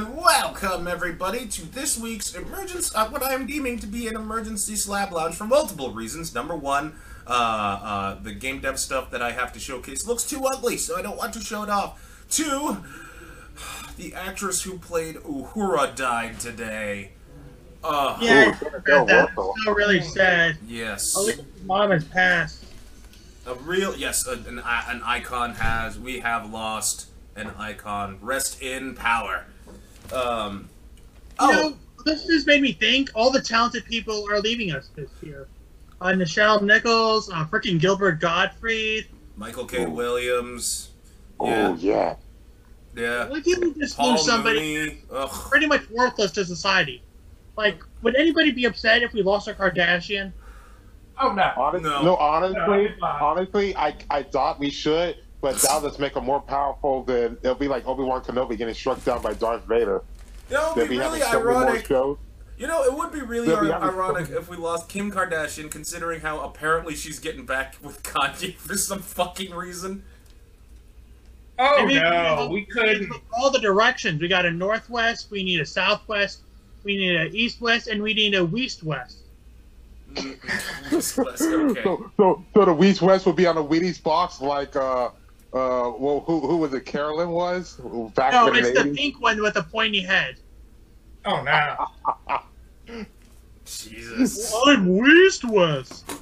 And welcome everybody to this week's emergency, uh, what I am deeming to be an emergency slab lounge for multiple reasons. Number one, uh, uh, the game dev stuff that I have to showcase looks too ugly, so I don't want to show it off. Two, the actress who played Uhura died today. Uh, Yeah, Ooh, I Bill heard that. Russell. So really sad. yes. At mom has passed. A real yes, a, an an icon has. We have lost an icon. Rest in power. Um. You Oh, know, this just made me think all the talented people are leaving us this year. Uh, Nichelle Nichols, uh, freaking Gilbert Gottfried. Michael K. Oh. Williams. Oh Yeah, yeah. yeah. Why can't we just Paul lose somebody Ugh. pretty much worthless to society? Like, would anybody be upset if we lost a Kardashian? Oh no. Honest, No. no. honestly, No, honestly, I I thought we should, but that'll just make them more powerful. Than it'll be like Obi Wan Kenobi getting struck down by Darth Vader. You know, it'd be be really having so many more ironic. You know, it would be really They'll be ir- having ironic if we lost Kim Kardashian, considering how apparently she's getting back with Kanye for some fucking reason. Oh I mean, no, we we couldn't. All the directions. We got a northwest, we need a southwest, we need a east-west, and we need a west-west. okay. So so so the West West will be on the Wheaties box like uh uh well who who was it Carolyn was back No, it's the the pink one with the pointy head. Oh no. Jesus. I'm west-west.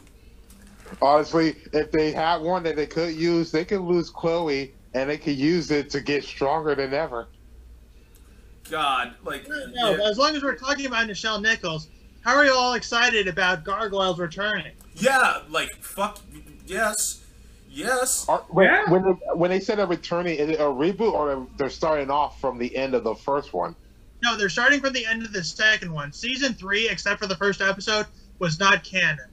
Honestly, if they had one that they could use, they could lose Chloe and they could use it to get stronger than ever. God, like. No, yeah. as long as we're talking about Nichelle Nichols, how are you all excited about Gargoyles returning? Yeah, like fuck. Yes, yes. Are, wait, Yeah. when they, when they said they're returning, is it a reboot or they're starting off from the end of the first one? No, they're starting from the end of the second one. Season three, except for the first episode, was not canon.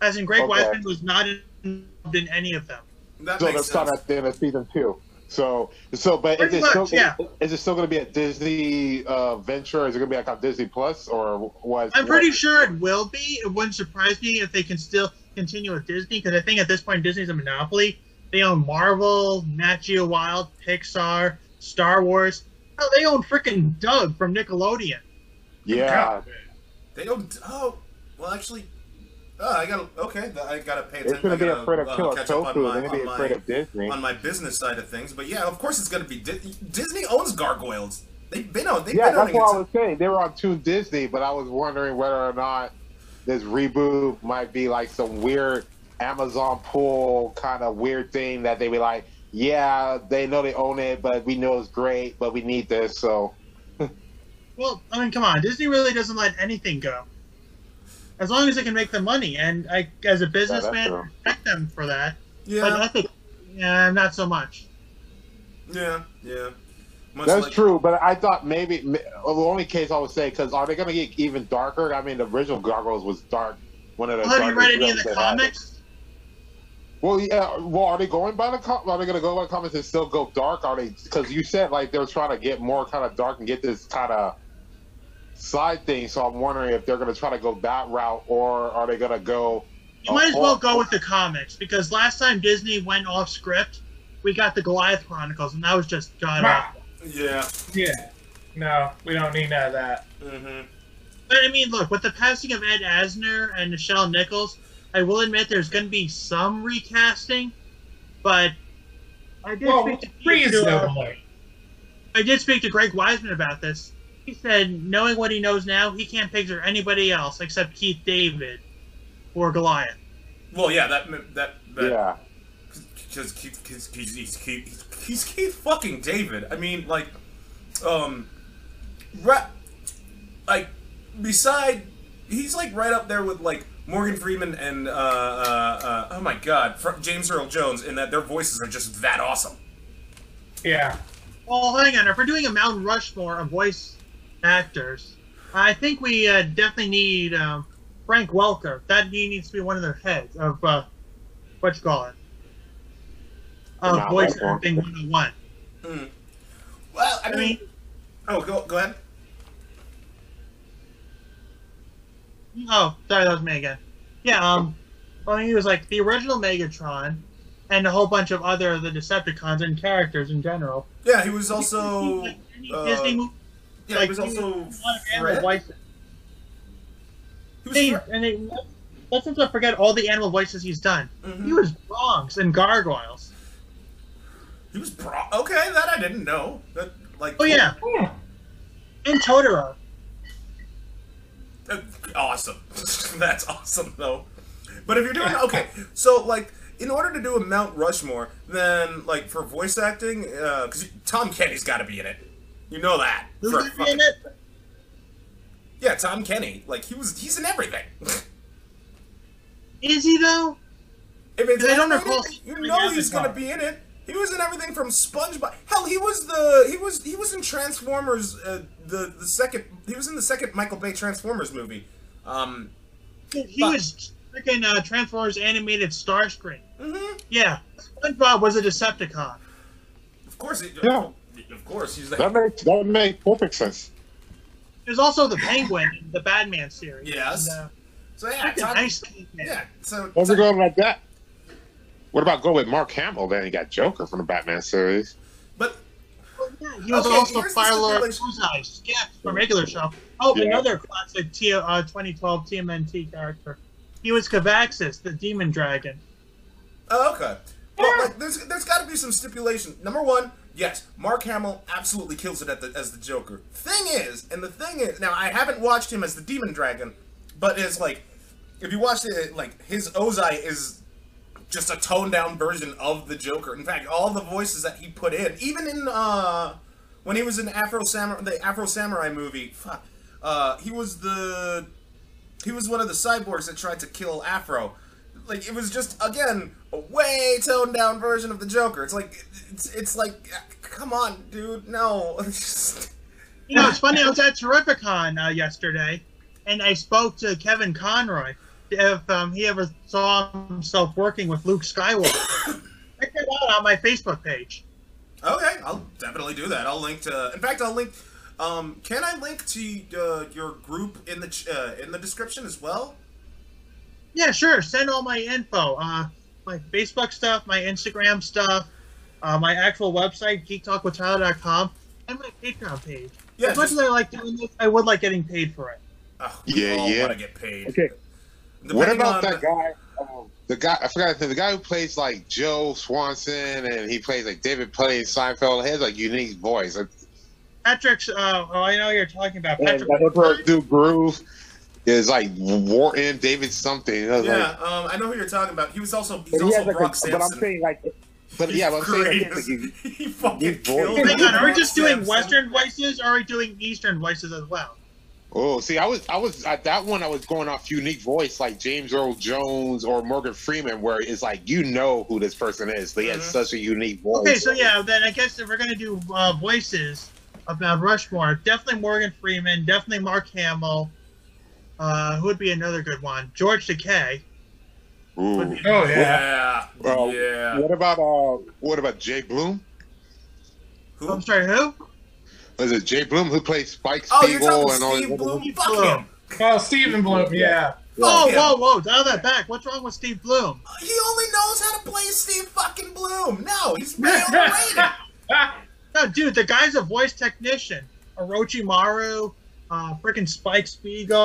As in, Greg Okay. Weisman was not involved in any of them. That So they're makes starting at the end of season two. So so, but Pretty is it much, still yeah. is it still going to be a Disney uh, venture? Is it going to be like on Disney Plus or what? I'm pretty sure it will be. It wouldn't surprise me if they can still continue with Disney, because I think at this point Disney's a monopoly. They own Marvel, Nat Geo Wild, Pixar, Star Wars. Hell, they own freaking Doug from Nickelodeon. Yeah, They don't. Oh, well, actually. Oh, I gotta. Okay, I gotta pay they attention. shouldn't be I gotta, afraid of uh, Killer catch up on Tofu. my- They're going to be on afraid my- of Disney. on my business side of things. But yeah, of course it's gonna be Di- Disney owns gargoyles. They've been on. They've Yeah, been that's what I was saying. They were on Toon Disney, but I was wondering whether or not this reboot might be like some weird Amazon pull kind of weird thing that they be like, yeah, they know they own it, but we know it's great, but we need this, so Well, I mean, come on. Disney really doesn't let anything go. As long as they can make the money. And I, as a businessman, true. I respect them for that. Yeah, But I think, yeah, not so much. yeah, yeah. Much that's like- true. But I thought maybe well, the only case I would say because are they going to get even darker? I mean, the original Gargoyles was dark. One of the Well, have you read any of the comics? Well, yeah. Well, are they going by the com- are they going to go by the comics and still go dark? Are they? Because you said like they're trying to get more kind of dark and get this kind of side thing. So I'm wondering if they're going to try to go that route or are they going to go? You might as well go with the comics because last time Disney went off script, we got the Goliath Chronicles, and that was just god Ma. awful. Yeah. Yeah. No, we don't need none of that. Mm-hmm. But I mean, look, with the passing of Ed Asner and Nichelle Nichols, I will admit there's going to be some recasting, but I did Well, speak to, to, uh. I did speak to Greg Weisman about this. He said, knowing what he knows now, he can't picture anybody else except Keith David or Goliath. Well, yeah. That that that. Yeah. Because Keith, he's, he's, he's, Keith, he's Keith fucking David. I mean, like, um, ra- like, beside, he's like right up there with like Morgan Freeman and uh, uh, uh oh my god, Fr- James Earl Jones, in that their voices are just that awesome. Yeah. Well, hang on. If we're doing a Mount Rushmore of voice actors, I think we uh, definitely need um, Frank Welker. That he needs to be one of their heads of uh, what you call it of Mount voice Rushmore. acting 101. Hmm. Well, I I mean, mean, oh, go go ahead. oh, sorry, that was me again. Yeah, um, well, he was like the original Megatron, and a whole bunch of other the Decepticons and characters in general. Yeah, he was also Any uh, Disney movie Yeah, like, he was also a animal Fred. voices. He was Fred. and they, let's not forget all the animal voices he's done. Mhm. He was Bronx and Gargoyles. He was bro- okay. That I didn't know. That like. Oh yeah, Hmm. and Totoro. Uh, awesome. That's awesome though. But if you're doing okay, so like in order to do a Mount Rushmore, then like for voice acting, because Tom Kenny's got to be in it. You know that. Who's for fucking- in it? Yeah, Tom Kenny. Like he was. He's in everything. Is he though? if it's I don't recall you know he's gonna be in it. He was in everything from SpongeBob. Hell, he was the he was he was in Transformers. Uh, the the second he was in the second Michael Bay Transformers movie. Um. He But- was freaking uh, Transformers animated Starscream. mhm. Yeah, SpongeBob was a Decepticon. Of course. He, Yeah. Of course, he's the That makes that makes perfect sense. There's also the Penguin in the Batman series. Yes. And, uh, So yeah, freaking Tom, nice yeah. So What's it Tom- going like that? What about go with Mark Hamill? Then you got Joker from the Batman series. but Well, yeah, He was Okay, also here's the Fire Lord stipulation. Bullseye, sketch from regular show. Oh, Yeah. another classic T- uh, 2012 TMNT character. He was Kavaxas, the demon dragon. oh, okay. Well, like, there's there's got to be some stipulation. Number one, yes, Mark Hamill absolutely kills it the, as the Joker. Thing is, and the thing is, now I haven't watched him as the Demon Dragon, but it's like if you watch it, like his Ozai is just a toned down version of the Joker. In fact, all the voices that he put in, even in uh when he was in Afro Samurai, the Afro Samurai movie, fuck, uh, he was the he was one of the cyborgs that tried to kill Afro. Like it was just again a way toned down version of the Joker. It's like it's it's like come on, dude, no. You know, it's funny. I was at Terrificon uh, yesterday, and I spoke to Kevin Conroy if um, he ever saw himself working with Luke Skywalker. Check that out on my Facebook page. okay, I'll definitely do that. I'll link to. In fact, I'll link. Um, can I link to uh, your group in the ch- uh, in the description as well? Yeah, sure. Send all my info. Uh, my Facebook stuff, my Instagram stuff, uh, my actual website, geektalkwithtyler.com, and my Patreon page. Yeah, as much just- as I like doing this, I would like getting paid for it. Oh, we Yeah, all yeah. want to get paid. Okay. Depending what about on- that guy? Um, the guy I forgot the guy who plays like Joe Swanson and he plays like David plays Seinfeld. He has like unique voice. Like, Patrick's, uh, oh, I know what you're talking about. and Patrick. that Emperor do groove is like Wharton David something. Yeah, like- um, I know who you're talking about. He was also he's but he also has like Brock a, Samson. but I'm saying like, but yeah, but I'm saying like, Great. he has, like, you- he fucking his voice- killed. Hang on, are we Brock just doing Samson. Western voices or are we doing Eastern voices as well? Oh, see, I was, I was at that one. I was going off unique voice like James Earl Jones or Morgan Freeman, where it's like you know who this person is. They Mhm. had such a unique voice. Okay, so yeah, then I guess if we're gonna do uh, voices of Mount Rushmore, definitely Morgan Freeman, definitely Mark Hamill. Uh, who would be another good one? George Takei. Ooh. be- Oh yeah. Yeah, Uh, yeah. What about uh? What about Jay Blum? Who? I'm sorry, who? Was it Jay Blum who played Spike Oh, you're talking and all Steve these Blum? Steve Fuck Blum. him. Oh, Stephen Blum. Yeah. Oh, him. whoa, whoa, dial that back. What's wrong with Steve Blum? He only knows how to play Steve fucking Blum. No, he's way overrated. No, dude, the guy's a voice technician. Orochimaru, uh, freaking Spike Spiegel,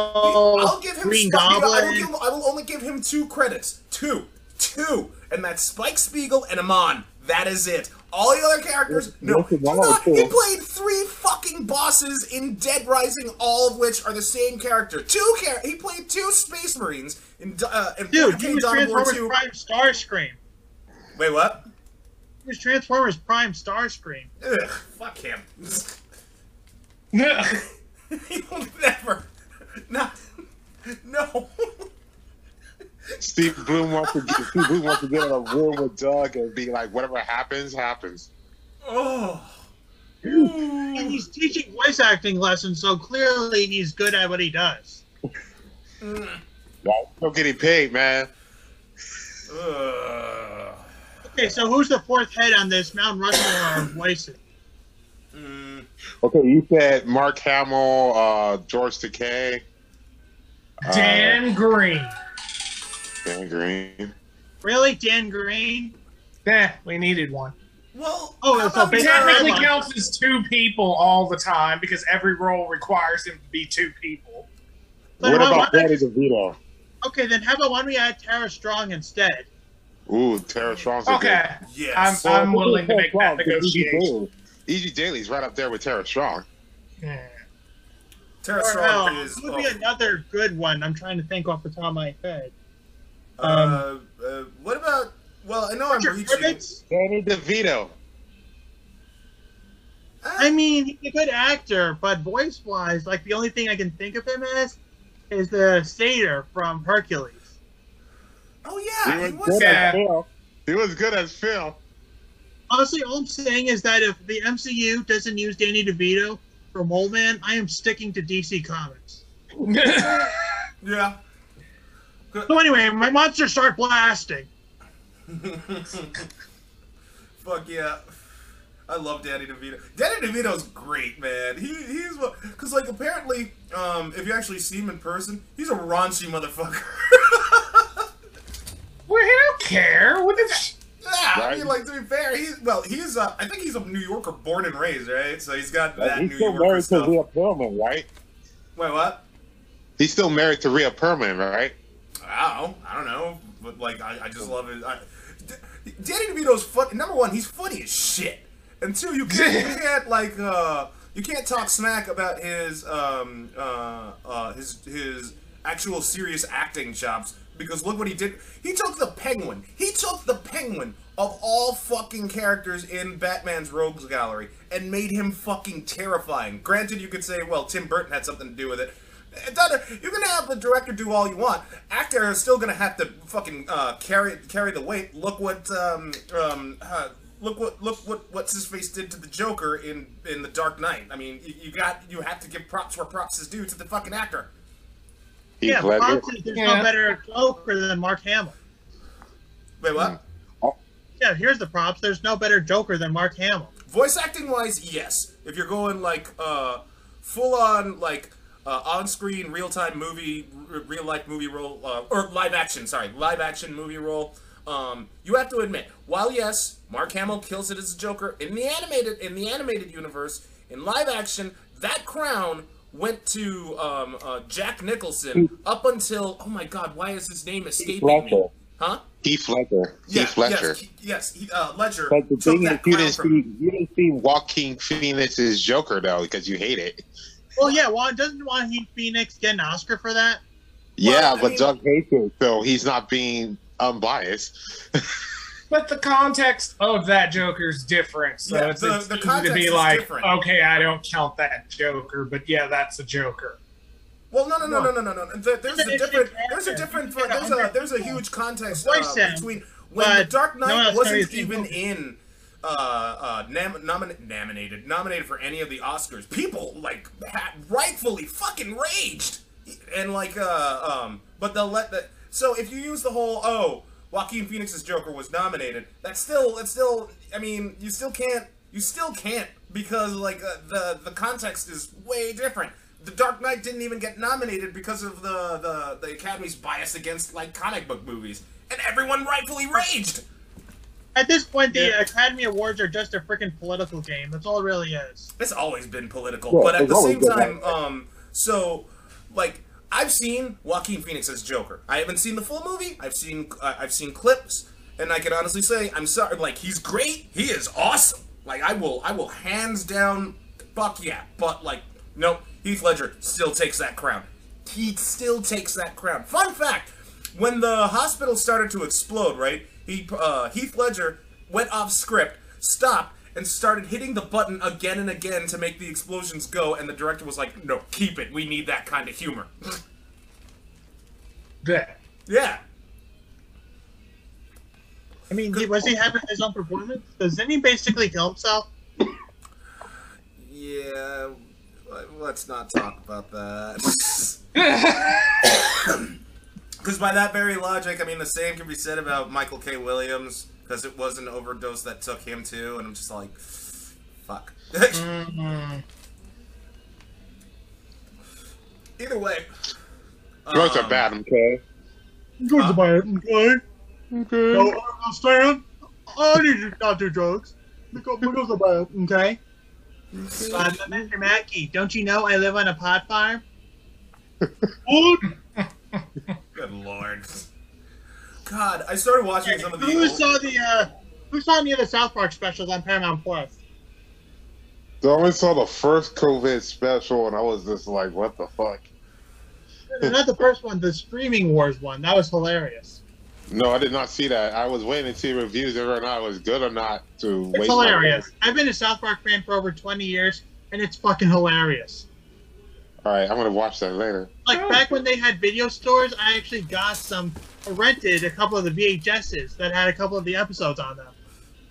I'll give him. Green Spike- you know, I, will Goblin. give, I will only give him two credits. Two, two, and that's Spike Spiegel and Amon. That is it. All the other characters, no. Listen, He's one not- he played three fucking bosses in Dead Rising, all of which are the same character. Two char- He played two Space Marines in uh, in Dude, 4K he was Dawn of War Transformers 2. Prime Starscream. Wait, what? He was Transformers Prime Starscream. Ugh, fuck him. he will never. Not. No. Steve Blum wants to get, Steve Blum wants to get in a room with Doug and be like, whatever happens, happens. Oh. And he's teaching voice acting lessons, so clearly he's good at what he does. Mm. Like, still getting paid, man. Ugh. Okay, so who's the fourth head on this Mount Rushmore of voices? Okay, you said Mark Hamill, uh, George Takei, uh, Dan Green. Dan Green. Really, Dan Green? Yeah, we needed one. Well, Oh, how so about, basically- uh, Technically counts as two people all the time because every role requires him to be two people. But what about why- Danny DeVito? Okay, then how about why don't we add Tara Strong instead? Ooh, Tara Strong's a Okay, yes. I'm- I'm willing to make that negotiation. E.G. Daily's right up there with Tara Strong. Yeah. Tara Or Strong hell, is. who would be oh, another good one? I'm trying to think off the top of my head. uh, uh, what about? Well, I know I'm reaching. Ribbits? Danny DeVito. I mean, he's a good actor, but voice wise, like the only thing I can think of him as is the satyr from Hercules. Oh yeah, he He was was. good Yeah. as Phil. He was good as Phil. Honestly, all I'm saying is that if the MCU doesn't use Danny DeVito for Mole Man, I am sticking to DC Comics. Yeah. So anyway, my monsters start blasting. Fuck yeah. I love Danny DeVito. Danny DeVito's great, man. He he's because like apparently, um, if you actually see him in person, he's a raunchy motherfucker. well, he don't care. What the? Yeah, I mean, like to be fair, he's well, he's uh, I think he's a New Yorker, born and raised, right? So he's got that new. He's New still Yorker married to stuff. Rhea Perlman, right? Wait, what? He's still married to Rhea Perlman, right? I don't. I don't know. But like, I, I just love it. I, Danny DeVito's fun. Number one, he's funny as shit. And two, you can't, you can't like, uh, you can't talk smack about his, um, uh, uh, his, his actual serious acting chops because look what he did. He took the Penguin. He took the Penguin of all fucking characters in Batman's Rogues Gallery and made him fucking terrifying. Granted, you could say, well, Tim Burton had something to do with it. You're gonna have the director do all you want. Actor is still gonna have to fucking uh, carry carry the weight. Look what um, um, uh, look what look what what's his face did to the Joker in in the Dark Knight. I mean, you, you got you have to give props where props is due to the fucking actor. Heath yeah, Ledger. props is there's Yeah. no better Joker than Mark Hamill. Wait, what? Yeah, here's the props. There's no better Joker than Mark Hamill. Voice acting wise, yes. If you're going like uh, full on like uh, on screen real time movie, r- real life movie role, uh, or live action, sorry, live action movie role. Um, you have to admit, while yes, Mark Hamill kills it as a Joker in the animated in the animated universe, in live action, that crown went to um, uh, Jack Nicholson up until oh my god, why is his name escaping me? Ledger. Huh? Heath Ledger. Yeah, Heath Ledger. yes, he- yes, he, uh, Ledger But the thing is, that you didn't from see you didn't see Joaquin Phoenix's Joker though, because you hate it. Well, yeah, well, doesn't Joaquin Phoenix get an Oscar for that? yeah, I but mean- Doug hates it, so he's not being unbiased. But the context of that Joker's different, so Yeah, it's, the- it's the easy context to be like, different. okay, I don't count that Joker, but yeah, that's a Joker. Well, no, no, no, no, no, no, no. There's a different, there's a different, there's a, there's a huge context Voice uh, between when The Dark Knight one's wasn't even in, uh, uh, nam- nomin- nominated, nominated for any of the Oscars. People like ha- rightfully fucking raged, and like, uh, um, but they'll let the. So if you use the whole, oh, Joaquin Phoenix's Joker was nominated, that's still, that's still. I mean, you still can't, you still can't because like uh, the the context is way different. The Dark Knight didn't even get nominated because of the, the, the Academy's bias against like comic book movies, and everyone rightfully raged. At this point, the Yeah. Academy Awards are just a freaking political game. That's all it really is. It's always been political, Yeah, but at the same time, that. um, so like I've seen Joaquin Phoenix as Joker. I haven't seen the full movie. I've seen uh, I've seen clips, and I can honestly say I'm sorry. Like he's great. He is awesome. Like I will I will hands down, fuck yeah. But like nope, Heath Ledger still takes that crown. He still takes that crown. Fun fact: when the hospital started to explode, right? He uh, Heath Ledger went off script, stopped, and started hitting the button again and again to make the explosions go. And the director was like, "No, keep it. We need that kind of humor." That. yeah. I mean, he, was he having his own performance? Doesn't he basically kill himself? Yeah. Let's not talk about that. Because by that very logic, I mean the same can be said about Michael K. Williams because it was an overdose that took him too, and I'm just like, fuck. Mm-hmm. Either way, Drugs um, are bad, okay? Good Huh? to buy it, okay? Okay. No, I understand. I need to not do drugs. Look up, look up the boat, okay? Uh, Mr. Mackey, don't you know I live on a pot farm? What? Good lord. God, I started watching some of the. Who old- saw the uh, Who saw any of the South Park specials on Paramount Plus? I only saw the first COVID special, and I was just like, "What the fuck?" Not the first one, the Streaming Wars one. That was hilarious. No, I did not see that. I was waiting to see reviews whether or not it was good or not. To It's waste hilarious. I've been a South Park fan for over 20 years, and it's fucking hilarious. All right, I'm gonna watch that later. Like back when they had video stores, I actually got some, rented a couple of the VHSs that had a couple of the episodes on them.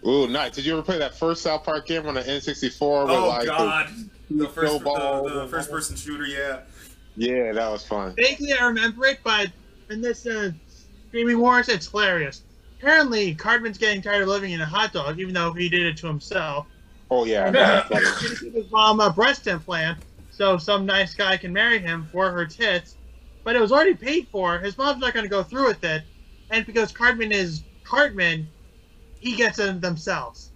Ooh, nice. Did you ever play that first South Park game on the N64? with, Oh like, God, the first snowball- the, the first person shooter. Yeah. yeah, that was fun. Vaguely, I remember it, but in this uh, Streaming Wars, it's hilarious. Apparently, Cartman's getting tired of living in a hot dog, even though he did it to himself. Oh yeah, And uh, he's gonna give his mom a breast implant so some nice guy can marry him for her tits. But it was already paid for. His mom's not going to go through with it. And because Cartman is Cartman, he gets them themselves.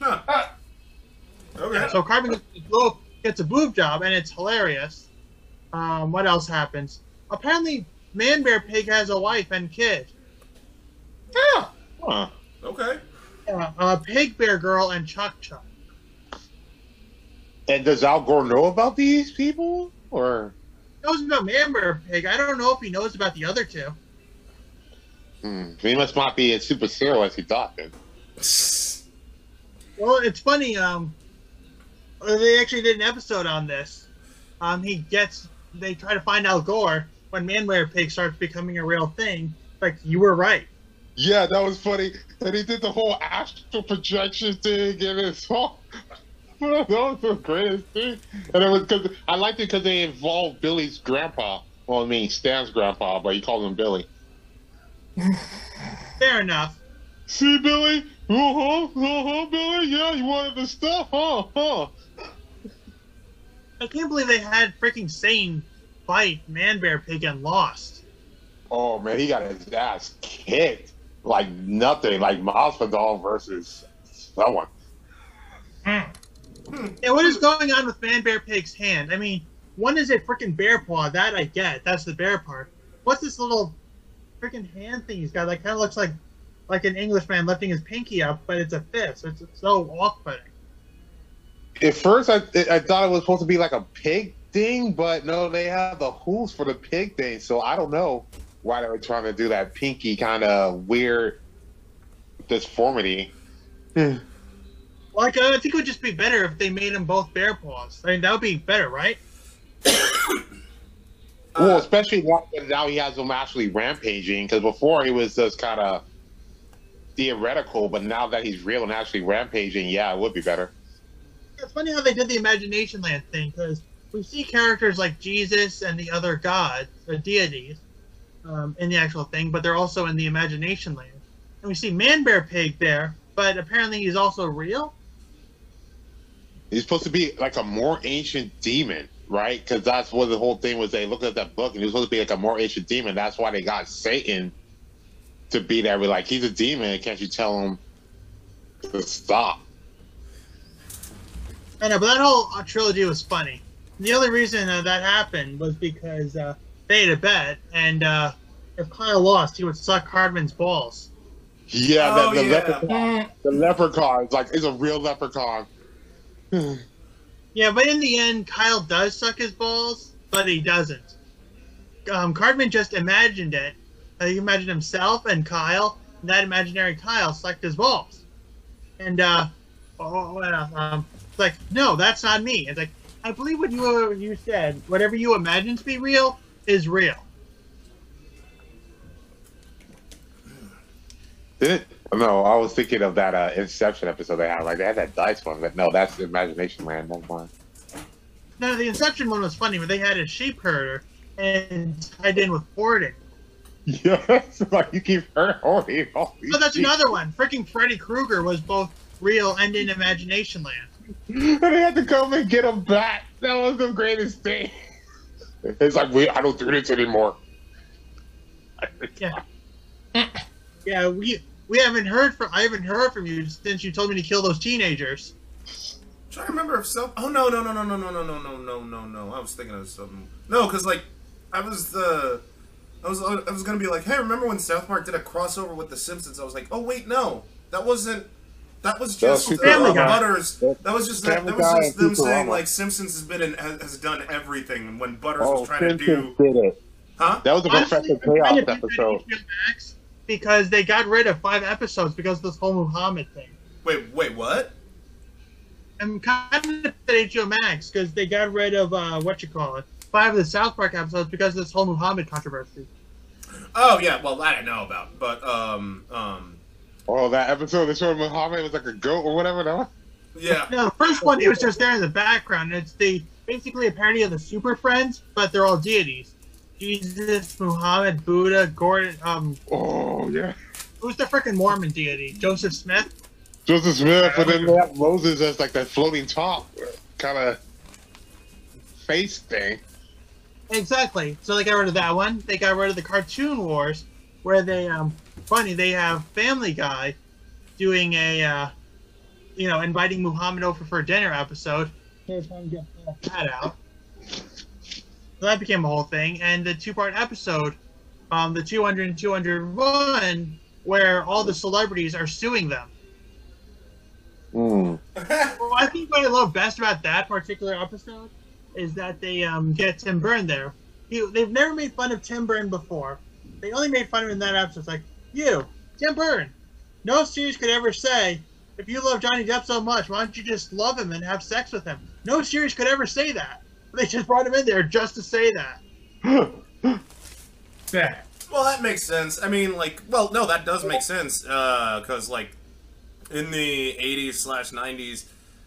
Huh. Okay. So Cartman gets a, boob, gets a boob job, and it's hilarious. Um, what else happens? Apparently, Man Bear Pig has a wife and kid. Huh. Okay. Yeah, uh, Pig Bear Girl and Chuck Chuck. And does Al Gore know about these people, or? He knows about Man Pig. I don't know if he knows about the other two. Hmm. He must not be as super serious as he thought. Then. Well, it's funny. Um, they actually did an episode on this. Um, he gets they try to find Al Gore when Man Bear Pig starts becoming a real thing. Like you were right. Yeah, that was funny. And he did the whole astral projection thing, and it's all. That was the greatest thing. And it was because I liked it because they involved Billy's grandpa. Well, I mean Stan's grandpa, but he called him Billy. Fair enough. See, Billy? Uh huh. Uh huh, Billy. Yeah, you wanted the stuff, huh? Huh. I can't believe they had freaking Sane fight Man Bear Pig and lost. Oh man, he got his ass kicked like nothing, like Masvidal versus someone. Yeah, what is going on with Man Bear Pig's hand? I mean, one is a freaking bear paw. That I get. That's the bear part. What's this little freaking hand thing he's got? That kind of looks like like an Englishman lifting his pinky up, but it's a fist. It's, it's so off-putting. At first, I I thought it was supposed to be like a pig thing, but no, they have the hooves for the pig thing. So I don't know why they were trying to do that pinky kind of weird disformity. Hmm. Like, uh, I think it would just be better if they made them both bear paws. I mean, that would be better, right? well, especially now, now he has them actually rampaging because before he was just kind of theoretical, but now that he's real and actually rampaging, yeah, it would be better. It's funny how they did the Imagination Land thing because we see characters like Jesus and the other gods or deities um, in the actual thing, but they're also in the Imagination Land. And we see Man Bear Pig there, but apparently he's also real. He's supposed to be like a more ancient demon, right? Because that's what the whole thing was. They looked at that book and he was supposed to be like a more ancient demon. That's why they got Satan to be there. We're like, he's a demon. Can't you tell him to stop? I know, but that whole uh, trilogy was funny. The only reason uh, that happened was because uh, they had a bet, and uh, if Kyle lost, he would suck Cartman's balls. Yeah, Oh, the, the, yeah. Leprechaun, the leprechaun is like, it's a real leprechaun. Yeah, but in the end, Kyle does suck his balls, but he doesn't. Um, Cartman just imagined it. Uh, he imagined himself and Kyle, and that imaginary Kyle sucked his balls. And, uh, oh, well, um, it's like, no, that's not me. It's like, I believe what you you said. Whatever you imagine to be real is real. Did it? No, I was thinking of that uh, Inception episode they had. Like, they had that dice one, but no, that's Imagination Land. That's one. No, the Inception one was funny, but they had a sheep herder and tied in with hoarding. Yes, like you keep hurting. Holy But that's another one. Freaking Freddy Krueger was both real and in Imagination Land. and they had to come and get him back. That was the greatest thing. It's like we I don't do this anymore. Yeah. yeah, we We haven't heard from. I haven't heard from you since you told me to kill those teenagers. trying to remember if South. Oh no no no no no no no no no no no no. I was thinking of something. No, because like I was the. I was I was gonna be like, hey, remember when South Park did a crossover with The Simpsons? I was like, oh wait, no, that wasn't. That was That was just Family uh, Butters. That was just that, that was just and them saying like Simpsons has been in, has, has done everything when Butters Oh, was trying to Simpsons do. did it. Huh? That was the Honestly, Professor Chaos episode. HBO Max because they got rid of five episodes because of this whole Muhammad thing. Wait wait what? I'm kind of at HBO Max because they got rid of uh, what you call it, five of the South Park episodes because of this whole Muhammad controversy. Oh yeah, well I that I know about, but um um Oh, that episode that showed Muhammad was like a goat or whatever. No? yeah. No, the first one it was just there in the background. It's the basically a parody of the Super Friends, but they're all deities. Jesus, Muhammad, Buddha, Gordon. Um, Oh yeah. who's the freaking Mormon deity? Joseph Smith. Joseph Smith, but then they have Moses as like that floating top kind of face thing. Exactly. So they got rid of that one. They got rid of the Cartoon Wars, where they um funny they have Family Guy doing a uh, you know inviting Muhammad over for a dinner episode. Here's one get that out. So that became a whole thing, and the two-part episode, um, the 200 and 201, where all the celebrities are suing them. Mm. Well, I think what I love best about that particular episode is that they um, get Tim Burton there. He, they've never made fun of Tim Burton before. They only made fun of him in that episode. It's like, you, Tim Burton. No series could ever say, if you love Johnny Depp so much, why don't you just love him and have sex with him? No series could ever say that. They just brought him in there just to say that. yeah. Well, that makes sense. I mean, like, well, no, that does make sense uh, because, like, in the '80s slash '90s,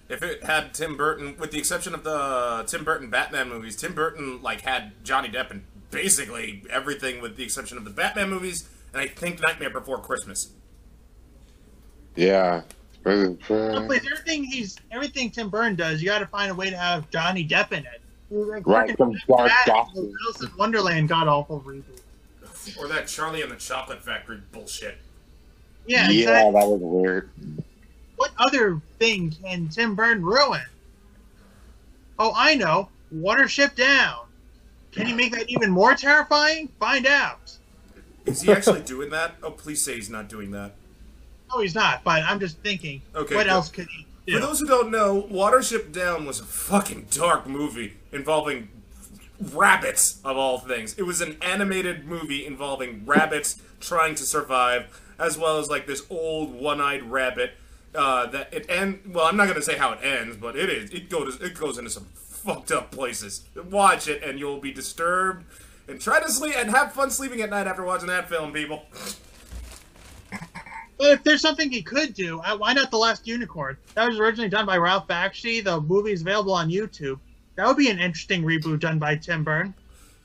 if it had Tim Burton, with the exception of the Tim Burton Batman movies, Tim Burton like had Johnny Depp in basically everything, with the exception of the Batman movies, and I think Nightmare Before Christmas. Yeah. Please, uh, everything he's everything Tim Burton does, you got to find a way to have Johnny Depp in it. Like, Right, freaking some dark Bat- gossip. Alice in Wonderland god awful reboot. Or that Charlie and the Chocolate Factory bullshit. Yeah, Yeah, exactly. that was weird. What other thing can Tim Burton ruin? Oh, I know. Watership Down. Can he make that even more terrifying? Find out. Is he actually doing that? Oh, please say he's not doing that. No, he's not. But I'm just thinking. Okay, what good. else could he do? For those who don't know, Watership Down was a fucking dark movie involving rabbits, of all things. It was an animated movie involving rabbits trying to survive, as well as like this old one-eyed rabbit. Uh, that it end. Well, I'm not gonna say how it ends, but it is. It goes. It goes into some fucked up places. Watch it, and you'll be disturbed. And try to sleep and have fun sleeping at night after watching that film, people. If there's something he could do, why not The Last Unicorn? That was originally done by Ralph Bakshi. The movie is available on YouTube. That would be an interesting reboot done by Tim Burton.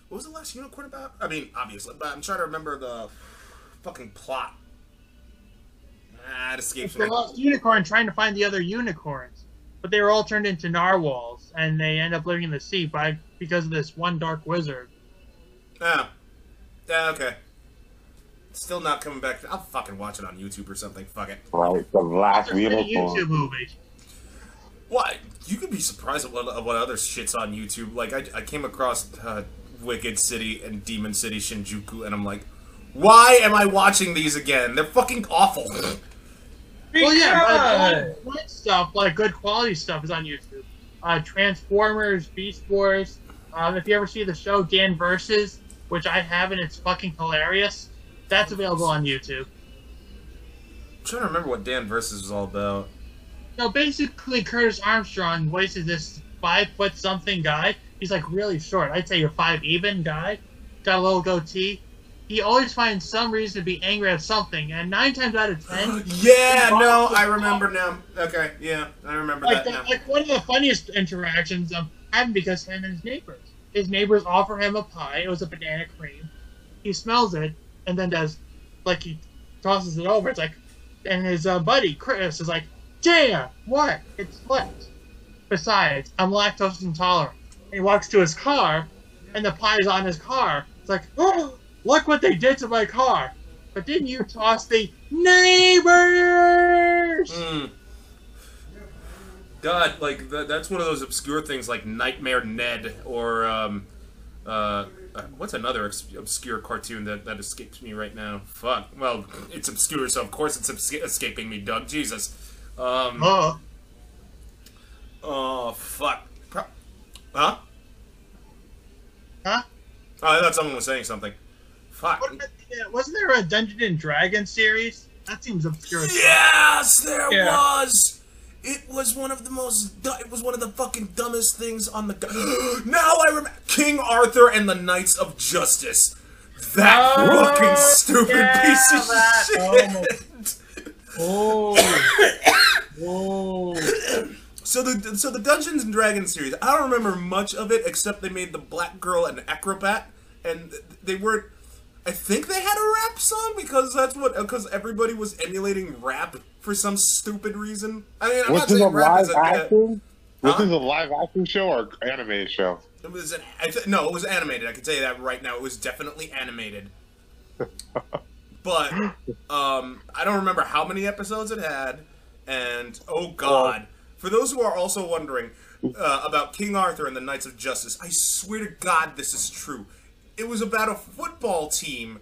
What was the last unicorn about? I mean, obviously, but I'm trying to remember the fucking plot. Ah, it escapes It's the me. Lost Unicorn trying to find the other unicorns. But they were all turned into narwhals, and they end up living in the sea by because of this one dark wizard. Ah. Yeah, okay. Still not coming back. I'll fucking watch it on YouTube or something. Fuck it. Right, the last It's a YouTube unicorn. movie. What? You could be surprised at what, at what other shit's on YouTube. Like, I, I came across uh, Wicked City and Demon City Shinjuku, and I'm like, why am I watching these again? They're fucking awful. Well, yeah, but good stuff, like good quality stuff, is on YouTube. Uh, Transformers, Beast Wars. Um, if you ever see the show Dan Versus, which I haven't, it's fucking hilarious. That's available on YouTube. I'm trying to remember what Dan Versus was all about. So basically, Curtis Armstrong voices this five foot something guy. He's like really short. I'd say you're five even guy. Got a little goatee. He always finds some reason to be angry at something, and nine times out of ten, yeah, no, I remember now. Okay, yeah, I remember like, that now. like one of the funniest interactions um, happened because him and his neighbors. His neighbors offer him a pie. It was a banana cream. He smells it and then does like he tosses it over. It's like, and his uh, buddy Chris is like, "Damn, what? It's flipped." Besides, I'm lactose intolerant. And he walks to his car, and the pie is on his car. It's like, oh, look what they did to my car. But didn't you toss the? Neighbors. Mm. God, like that, that's one of those obscure things like Nightmare Ned or um, uh, uh, what's another ex- obscure cartoon that, that escapes me right now? Fuck. Well, it's obscure, so of course it's obs- escaping me, Doug. Jesus. Um, Oh, oh fuck. Pro- huh? huh? Oh, I thought someone was saying something. Fuck. What about uh, wasn't there a Dungeon and Dragon series? That seems obscure. Yes, there Yeah. was. It was one of the most. It was one of the fucking dumbest things on the. now I remember King Arthur and the Knights of Justice. That Oh, fucking stupid yeah, piece of that- shit. Oh. oh. So the so the Dungeons and Dragons series, I don't remember much of it except they made the black girl an acrobat, and they weren't. I think they had a rap song because that's what because everybody was emulating rap for some stupid reason. I mean, I'm Was not this a rap live is a, action? Was Huh? this a live action show or animated show? It was an I th- no, it was animated. I can tell you that right now. It was definitely animated. but um, I don't remember how many episodes it had, and oh god, for those who are also wondering uh, about King Arthur and the Knights of Justice, I swear to God, this is true. It was about a football team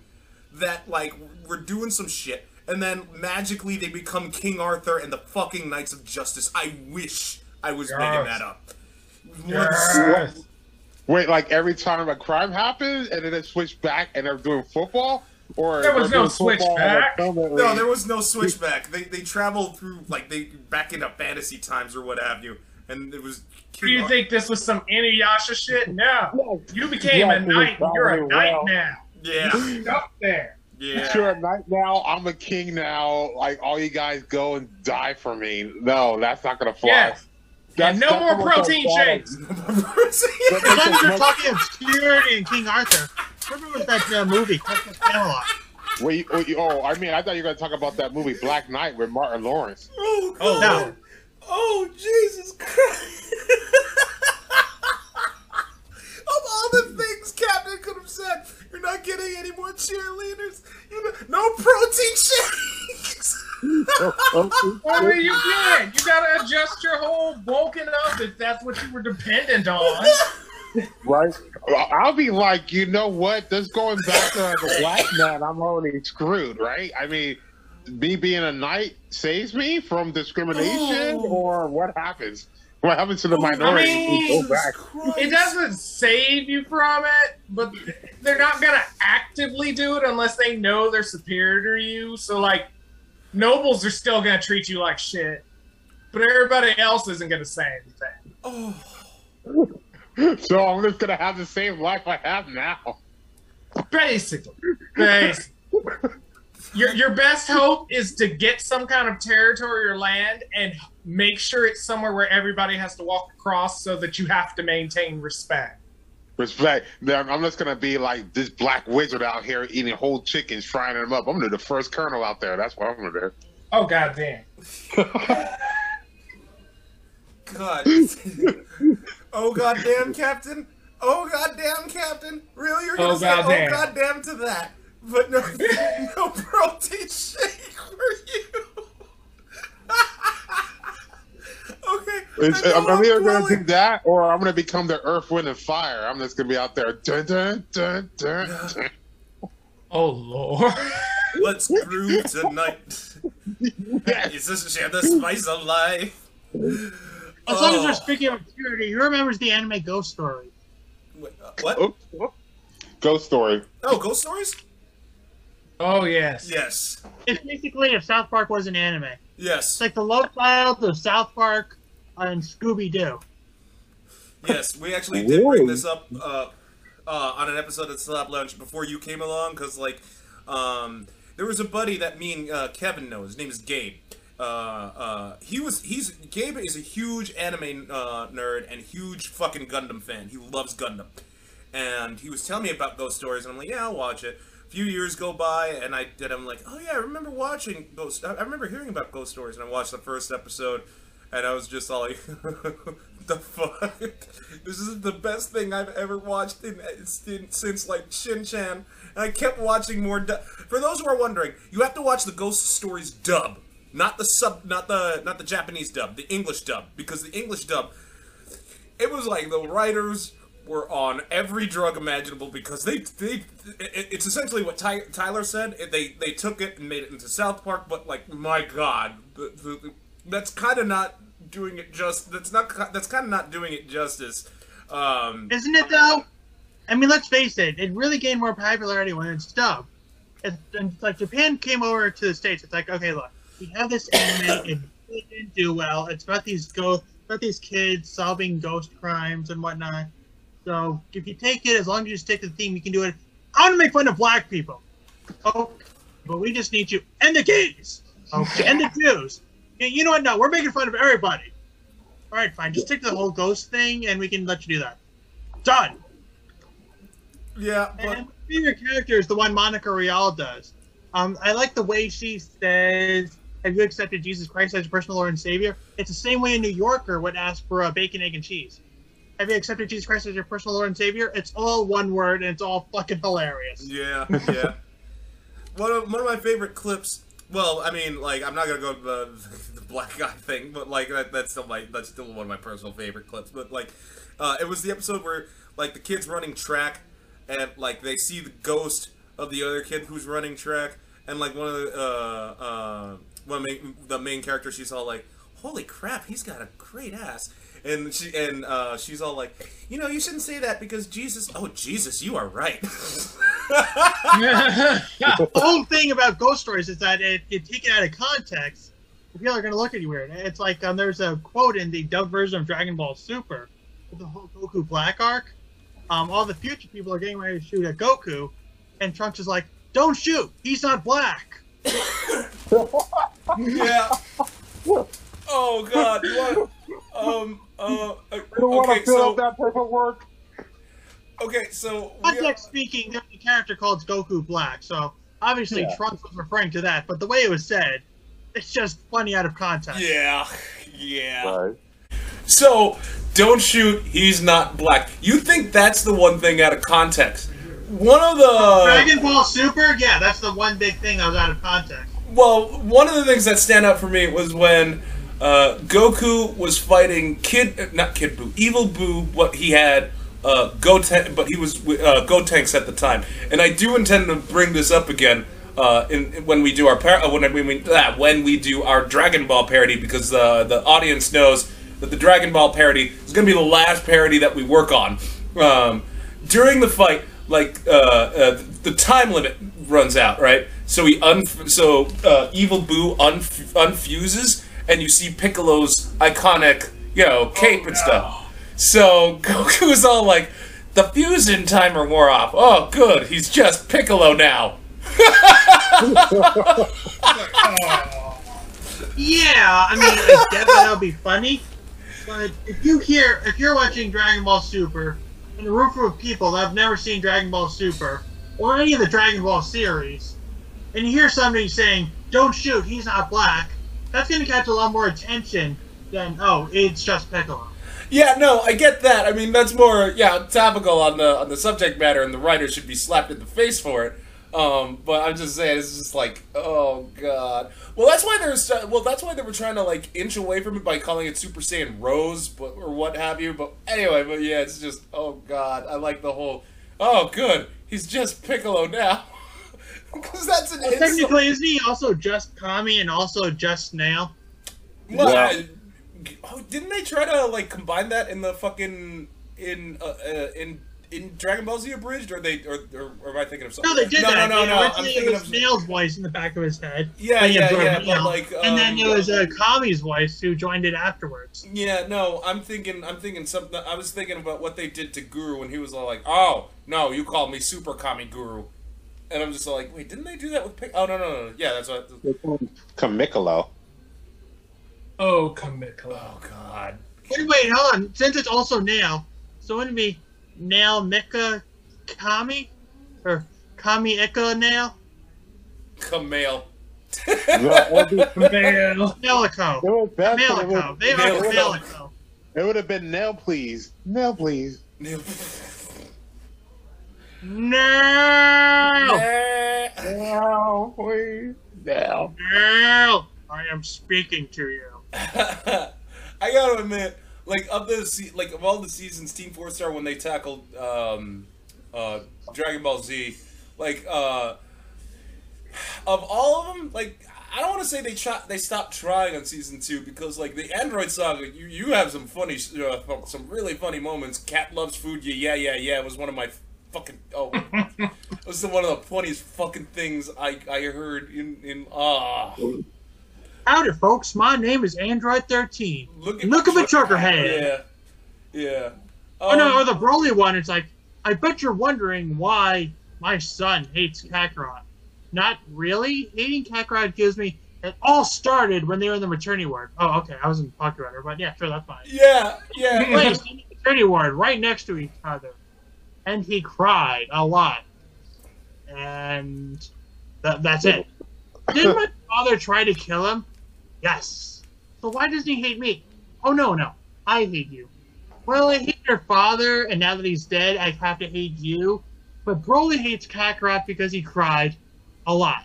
that like were doing some shit, and then magically they become King Arthur and the fucking Knights of Justice. I wish I was making that up. Yes. Wait, like every time a crime happens and then it switched back and they're doing football? Or There was no doing football and switchback. No, there was no switchback. They they traveled through like they back into fantasy times or what have you, and it was. Do you think this was some Inuyasha shit? No. You became Yeah, a it was knight. You're a knight well. now. Yeah, Up there. yeah. You're a knight now. I'm a king now. Like all you guys go and die for me. No, that's not gonna fly. Yes. That's, And no more protein shakes. The times you're talking obscurity in King Arthur. Remember was that uh, movie, Camelot? Wait, wait, oh, I mean, I thought you were gonna talk about that movie Black Knight with Martin Lawrence. Oh, Oh, no. Oh, Jesus Christ. of all the things Captain could have said, you're not getting any more cheerleaders. You know, no protein shakes. I mean, you can. You gotta adjust your whole bulking up if that's what you were dependent on. right? I'll be like, you know what? Just going back to the black man, I'm already screwed, right? I mean, me being a knight saves me from discrimination, Oh. or what happens? What happens to the minority? I who mean, go back. It doesn't save you from it, but they're not gonna actively do it unless they know they're superior to you. So, like, nobles are still gonna treat you like shit, but everybody else isn't gonna say anything. Oh. So I'm just gonna have the same life I have now. Basically, basically. Your, your best hope is to get some kind of territory or land and make sure it's somewhere where everybody has to walk across so that you have to maintain respect. Respect. Then I'm just gonna be like this black wizard out here eating whole chickens, frying them up. I'm gonna be the first colonel out there. That's what I'm gonna do. Oh, goddamn. God. oh goddamn, Captain. Oh goddamn, Captain. Really, you're oh, gonna Oh, say goddamn. oh goddamn to that, but no, no protein shake for you. Okay. It's, I know I'm, I'm either gonna do that, or I'm gonna become the Earth, Wind, and Fire. I'm just gonna be out there. Dun, dun, dun, dun, dun. Oh, Lord. Let's groove tonight. Is this share the spice of life? As long as Oh. we're speaking of purity, who remembers the anime Ghost Story? Wait, uh, what? Oop, oop. Ghost story. Oh, ghost stories? Oh, yes. Yes. It's basically if South Park was an anime. Yes. It's like the love child of South Park and Scooby Doo. Yes, we actually did bring this up uh, uh, on an episode of Slab Lounge before you came along, because like, um, there was a buddy that me and uh, Kevin know. His name is Gabe. Uh, uh, he was he's Gabe is a huge anime uh, nerd and huge fucking Gundam fan. He loves Gundam, and he was telling me about Ghost Stories, and I'm like, yeah, I'll watch it. Few years go by, and I did. I'm like, oh yeah, I remember watching Ghost. I remember hearing about Ghost Stories, and I watched the first episode, and I was just all like, the fuck? This is the best thing I've ever watched in, in since like Shin Chan. And I kept watching more. For those who are wondering, you have to watch the Ghost Stories dub, not the sub, not the not the Japanese dub, the English dub, because the English dub, it was like the writers were on every drug imaginable because they they it's essentially what Ty, Tyler said. They they took it and made it into South Park, but like my God, the, the, that's kind of not doing it just. That's not that's kind of not doing it justice. Um, Isn't it though? I mean, let's face it. It really gained more popularity when it's dubbed. It's, and like Japan came over to the states. It's like, okay, look, we have this anime. It didn't do well. It's about these ghost, about these kids solving ghost crimes and whatnot. So if you take it, as long as you stick to the theme, you can do it. I want to make fun of black people. Oh, but we just need you and the gays. Okay, and the Jews. You know what? No, we're making fun of everybody. All right, fine. Just stick to the whole ghost thing, and we can let you do that. Done. yeah, but And my favorite character is the one Monica Rial does. Um, I like the way she says, "Have you accepted Jesus Christ as your personal Lord and Savior?" It's the same way a New Yorker would ask for a bacon, egg, and cheese. Have you accepted Jesus Christ as your personal Lord and Savior? It's all one word, and it's all fucking hilarious. Yeah, yeah. one of one of my favorite clips. Well, I mean, like I'm not gonna go to the, the black guy thing, but like that, that's still my that's still one of my personal favorite clips. But like, uh, it was the episode where like the kids running track, and like they see the ghost of the other kid who's running track, and like one of the uh, uh, one of main, the main character, she's all like, "Holy crap, he's got a great ass." And she and uh, she's all like, you know, you shouldn't say that because Jesus. Oh, Jesus, you are right. the whole thing about ghost stories is that if you take it out of context, people are going to look at you weird. It's like um, there's a quote in the dubbed version of Dragon Ball Super, the whole Goku Black arc. Um, all the future people are getting ready to shoot at Goku, and Trunks is like, "Don't shoot! He's not black." Yeah. Oh God. You want? Um. Uh. I don't want Okay. to fill out So. that paperwork. Okay. So. we are- speaking, there's a character called Goku Black, so obviously Yeah. Trunks was referring to that. But the way it was said, it's just funny out of context. Yeah. Yeah. Right. So, don't shoot. He's not black. You think that's the one thing out of context? One of the Dragon Ball Super, yeah, that's the one big thing I was out of context. well, one of the things that stand out for me was when uh, Goku was fighting Kid, not Kid Buu, Evil Buu. What he had, uh, Goten, but he was uh, Gotenks at the time. And I do intend to bring this up again uh, in, when we do our par- uh, when we ah, when we do our Dragon Ball parody because uh, the audience knows that the Dragon Ball parody is going to be the last parody that we work on. Um, during the fight, like uh, uh, the time limit runs out, right? So he un so uh, Evil Buu unf- unfuses, and you see Piccolo's iconic, you know, oh, cape and stuff. So Goku's all like, "The fusion timer wore off. Oh, good. He's just Piccolo now." Yeah, I mean, I get that that would be funny, but if you hear, if you're watching Dragon Ball Super in a room full of people that have never seen Dragon Ball Super or any of the Dragon Ball series, and you hear somebody saying, "Don't shoot, he's not black," that's going to catch a lot more attention than, "Oh, it's just Piccolo." Yeah, no, I get that. I mean, that's more yeah topical on the on the subject matter, and the writer should be slapped in the face for it. Um, but I'm just saying, it's just like, oh god. Well, that's why there's well, that's why they were trying to like inch away from it by calling it Super Saiyan Rose, but or what have you. But anyway, but yeah, it's just oh god. I like the whole. Oh, good. He's just Piccolo now. Because that's an Well, insult. technically, isn't he also just Kami and also just Nail? Well, Yeah. I- oh, didn't they try to like combine that in the fucking in uh, uh, in in Dragon Ball Z abridged, or they or, or, or am I thinking of something? No, they did no, that. No, no, no. I'm Originally, thinking it was of Nail's voice in the back of his head. yeah, yeah, yeah. But like, and then um, it was uh, Kami's voice who joined it afterwards. yeah, no. I'm thinking, I'm thinking something. I was thinking about what they did to Guru when he was all like, "Oh, no, you called me Super Kami Guru," and I'm just like, "Wait, didn't they do that with Pic?" Oh no, no, no, no. Yeah, that's what. Kamikalo. Oh, Kamiklo. Oh God. Wait, wait, hold on. Since it's also Nail, so wouldn't it be Nail Mika Kami? Or Kami Ika Nail? Kamale. No, it'd be- Melico. it was best. It Melico. They are Melico. Melico. It would have been nail, please. Nail, please. No! Nail, please. Nail. No! I am speaking to you. I gotta admit, like of the se- like of all the seasons, Team Four Star when they tackled um, uh, Dragon Ball Z, like uh, of all of them, like I don't want to say they try they stopped trying on season two because like the Android Saga, you you have some funny, uh, some really funny moments. Cat loves food, yeah, yeah, yeah, yeah. Was one of my fucking oh, it was one of the funniest fucking things I I heard in in ah. Howdy, folks. My name is Android 13. Look Look at the trucker head. Yeah, yeah. Oh no, Um, or the Broly one. It's like, I bet you're wondering why my son hates Kakarot. Not really. Hating Kakarot gives me. It all started when they were in the maternity ward. Oh, okay. I was in the Pocket Runner, but yeah, sure, that's fine. Yeah, yeah. Placed in the maternity ward, right next to each other, and he cried a lot. And that, that's it. Didn't my father try to kill him? Yes. So why doesn't he hate me? Oh no, no. I hate you. Well, I hate your father, and now that he's dead, I have to hate you. But Broly hates Kakarot because he cried a lot.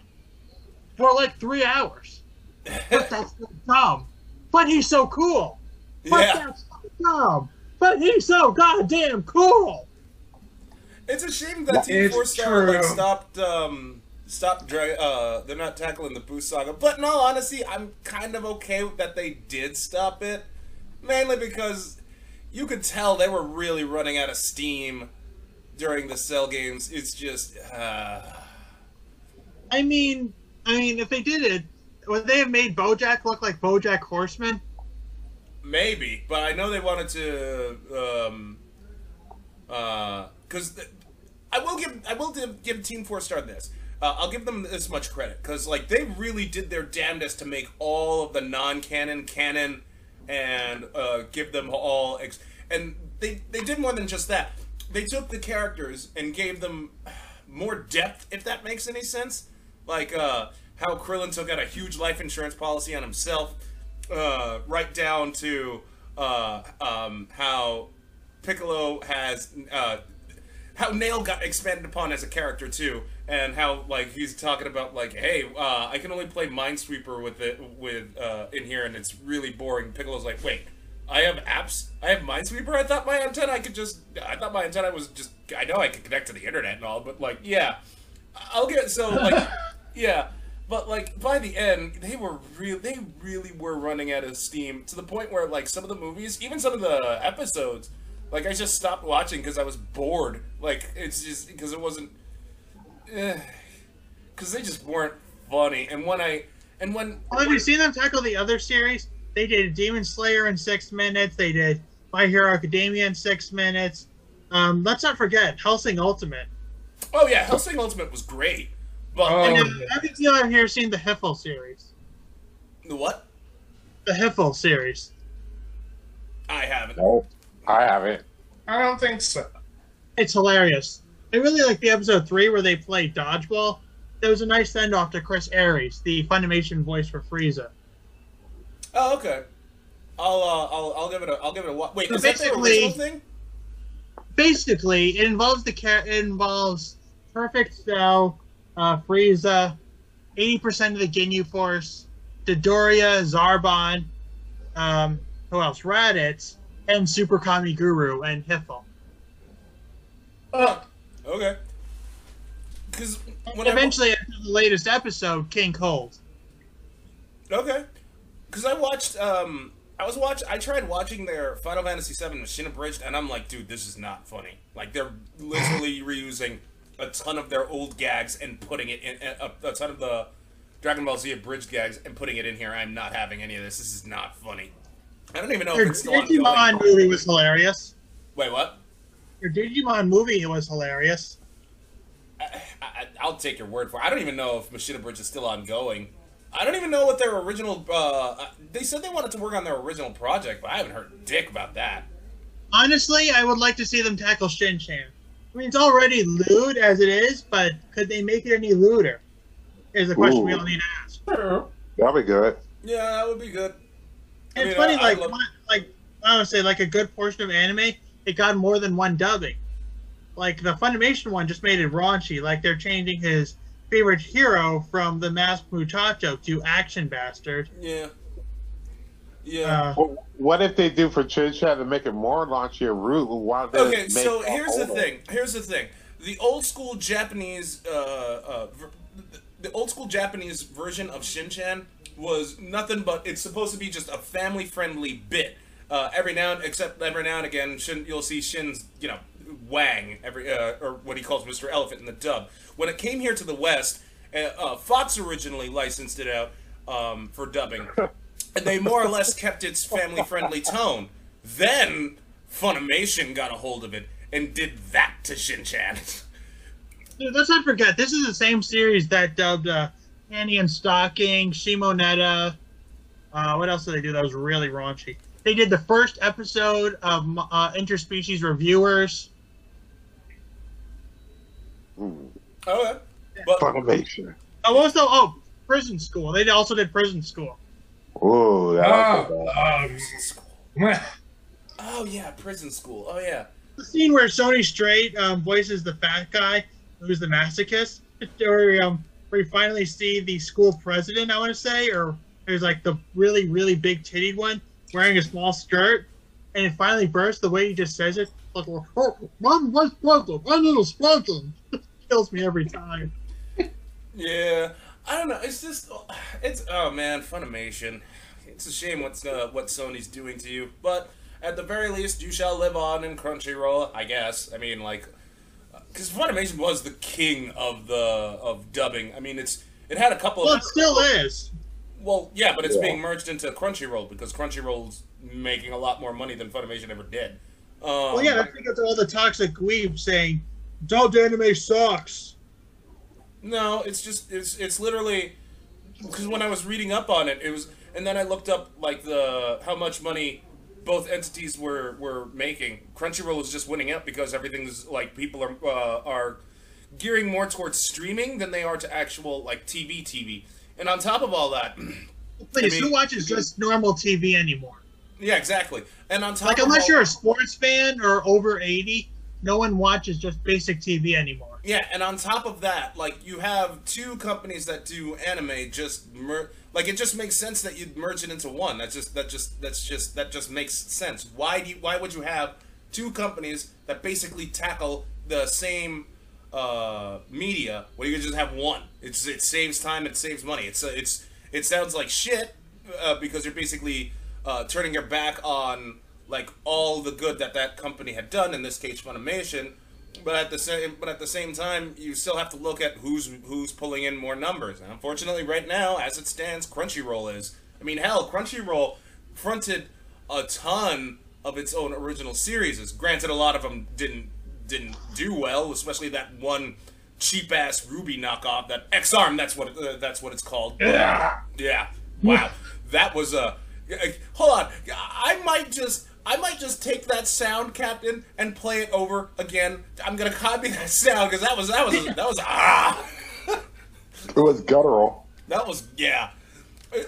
For like three hours. But that's so dumb. But he's so cool. But yeah. that's so dumb. But he's so goddamn cool. It's a shame that Team It's Four Star like stopped um stopped dra- uh they're not tackling the Buu saga. But in all honesty, I'm kind of okay with that they did stop it. Mainly because you could tell they were really running out of steam during the cell games. It's just uh I mean, I mean, if they did it, would they have made BoJack look like BoJack Horseman? Maybe, but I know they wanted to, um, uh, because I will give I will give, Team Four Star this. Uh, I'll give them this much credit because like they really did their damnedest to make all of the non-canon canon and uh, give them all ex- and they they did more than just that. They took the characters and gave them more depth, if that makes any sense. Like uh, how Krillin took out a huge life insurance policy on himself, uh, right down to uh, um, how Piccolo has uh, how Nail got expanded upon as a character too, and how like he's talking about like, hey, uh, I can only play Minesweeper with it with uh, in here, and it's really boring. Piccolo's like, wait, I have apps, I have Minesweeper. I thought my antenna, I could just, I thought my antenna was just, I know I could connect to the internet and all, but like, yeah, I'll get so like, yeah. But like by the end, they were real. They really were running out of steam to the point where like some of the movies, even some of the episodes, like I just stopped watching because I was bored. Like it's just because it wasn't, because they just weren't funny. And when I and when Well, have you seen them tackle the other series? They did Demon Slayer in six minutes. They did My Hero Academia in six minutes. Um, let's not forget Hellsing Ultimate. oh yeah, Hellsing Ultimate was great, but Oh. And and then, have you out here seen the Hiffle series? the what? The Hiffle series. I haven't. No, I haven't. I don't think so. It's hilarious. I really like the episode three where they play dodgeball. There was a nice send off to Chris Ayres, the Funimation voice for Frieza. Oh okay. I'll uh, I'll I'll give it a I'll give it a wa- wait. So is that the basically- original thing? Basically, it involves the car. It involves Perfect Cell, uh, Frieza, eighty percent of the Ginyu Force, Dodoria, Zarbon, um, who else? Raditz, and Super Kami Guru and Hiffle. Uh, Okay. Because And when I eventually, after the latest episode, King Cold. Okay. Because I watched, um, I was watch. I tried watching their Final Fantasy VII Machinabridged, and I'm like, dude, this is not funny. Like they're literally reusing a ton of their old gags and putting it in a, a ton of the Dragon Ball Z abridged gags and putting it in here. I'm not having any of this. This is not funny. I don't even know Their if it's still Digimon ongoing. movie was hilarious. Wait, what? Your Digimon movie was hilarious. I, I, I'll take your word for it. I don't even know if Machinabridged is still ongoing. I don't even know what their original. Uh, uh, they said they wanted to work on their original project, but I haven't heard dick about that. Honestly, I would like to see them tackle Shin Chan. I mean, it's already lewd as it is, but could they make it any lewder? Is the question we all need to ask. true. That'd be good. Yeah, that would be good. I it's funny, I- I like, love- my, like I would say like a good portion of anime, it got more than one dubbing. Like the Funimation one just made it raunchy. Like they're changing his favorite hero from the masked muchacho to Action Bastard. Yeah. Yeah. Uh, Well, what if they do for Chit Chat to make it more launchier route? Why don't they Okay, make so a here's the thing. Here's the thing. The old school Japanese, uh, uh, ver- the old school Japanese version of Shinchan was nothing but it's supposed to be just a family friendly bit. Uh, every now and except every now and again, Shin, you'll see Shin's, you know, Wang every uh, or what he calls Mr. Elephant in the dub. When it came here to the West, uh, uh, Fox originally licensed it out um, for dubbing, and they more or less kept its family friendly tone. Then Funimation got a hold of it and did that to Shin-Chan. Dude, let's not forget, this is the same series that dubbed uh, Annie and Stocking, Shimonetta. Uh, what else did they do that was really raunchy? They did the first episode of uh, Interspecies Reviewers. Hmm. okay. But Funimation. Oh, what was the oh Prison School? They also did Prison School. Ooh, that was Oh, bad. prison school. um, Oh yeah, prison school. Oh yeah. The scene where Sonny Strait um, voices the fat guy who's the masochist, or um, where you finally see the school president, I want to say, or there's like the really really big titted one wearing a small skirt, and it finally bursts. The way he just says it, like, oh, "One was sparkle, one little sparkle," kills me every time. Yeah. I don't know. It's just it's oh man, Funimation. It's a shame what's uh, what Sony's doing to you, but at the very least, you shall live on in Crunchyroll, I guess. I mean, like, because Funimation was the king of the of dubbing. I mean, it's it had a couple Well, of it still is. Well, yeah, but it's Yeah. being merged into Crunchyroll because Crunchyroll's making a lot more money than Funimation ever did. Um, Well, yeah, that's because of all the toxic weebs saying, "Don't anime sucks." No, it's just it's it's literally because when I was reading up on it, it was, and then I looked up like the how much money both entities were were making. Crunchyroll is just winning out because everything's like people are uh, are gearing more towards streaming than they are to actual like TV TV. And on top of all that, Please, I mean- who watches just normal TV anymore? yeah, exactly. And on top of Like, unless you're a sports fan or over 80, no one watches just basic TV anymore. Yeah, and on top of that, like you have two companies that do anime just mer- like it just makes sense that you'd merge it into one. That's just that just that's just that just makes sense. Why do you, why would you have two companies that basically tackle the same uh, media when you could just have one? It's it saves time, it saves money. It's uh, it's it sounds like shit uh, because you're basically uh, turning your back on like all the good that that company had done. In this case, Funimation. But at the same, but at the same time, you still have to look at who's who's pulling in more numbers. And unfortunately, right now, as it stands, Crunchyroll is. I mean, hell, Crunchyroll fronted a ton of its own original series. Granted, a lot of them didn't didn't do well, especially that one cheap ass Ruby knockoff. That Ex-Arm, that's what uh, that's what it's called. Yeah. Wow. that was a. hold on. I might just. I might just take that sound, Captain, and play it over again. I'm gonna copy that sound because that was that was that was ah. It was guttural. That was yeah.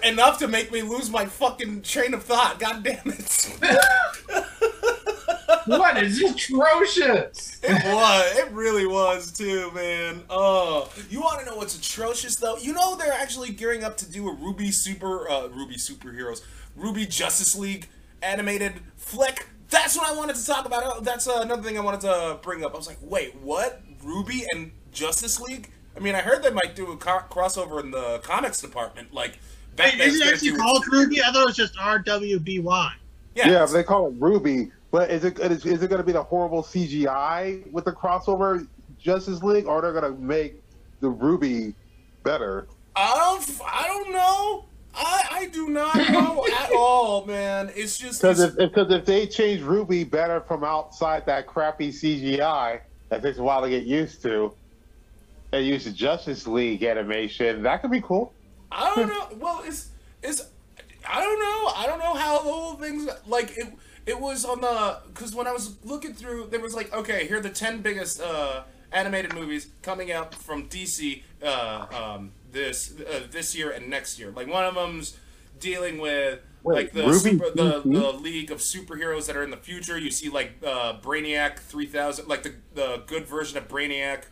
Enough to make me lose my fucking train of thought. God damn it. what is atrocious? It was. It really was too, man. Oh, you want to know what's atrocious though? You know they're actually gearing up to do a Ruby Super, uh, Ruby Superheroes, Ruby Justice League animated flick. That's what I wanted to talk about. Oh, That's uh, another thing I wanted to bring up. I was like, wait, what? Ruby and Justice League? I mean, I heard they might do a co- crossover in the comics department, like Wait, Batman's is it gonna actually do- called Ruby? I thought it was just RWBY. Yeah, Yeah, they call it Ruby. But is it is, is it going to be the horrible CGI with the crossover Justice League, or are they're going to make the Ruby better? I don't. I don't know. I I do not know at all, man. It's just Because if because if they change Ruby better from outside that crappy CGI that takes a while to get used to, and use the Justice League animation, that could be cool. I don't know. Well, it's it's. I don't know. I don't know how the whole thing's like. It it was on the because when I was looking through, there was like, okay, here are the ten biggest uh, animated movies coming out from DC uh, um, this uh, this year and next year. Like one of them's dealing with Wait, like the super, the, the league of superheroes that are in the future. You see like uh, Brainiac three thousand, like the the good version of Brainiac.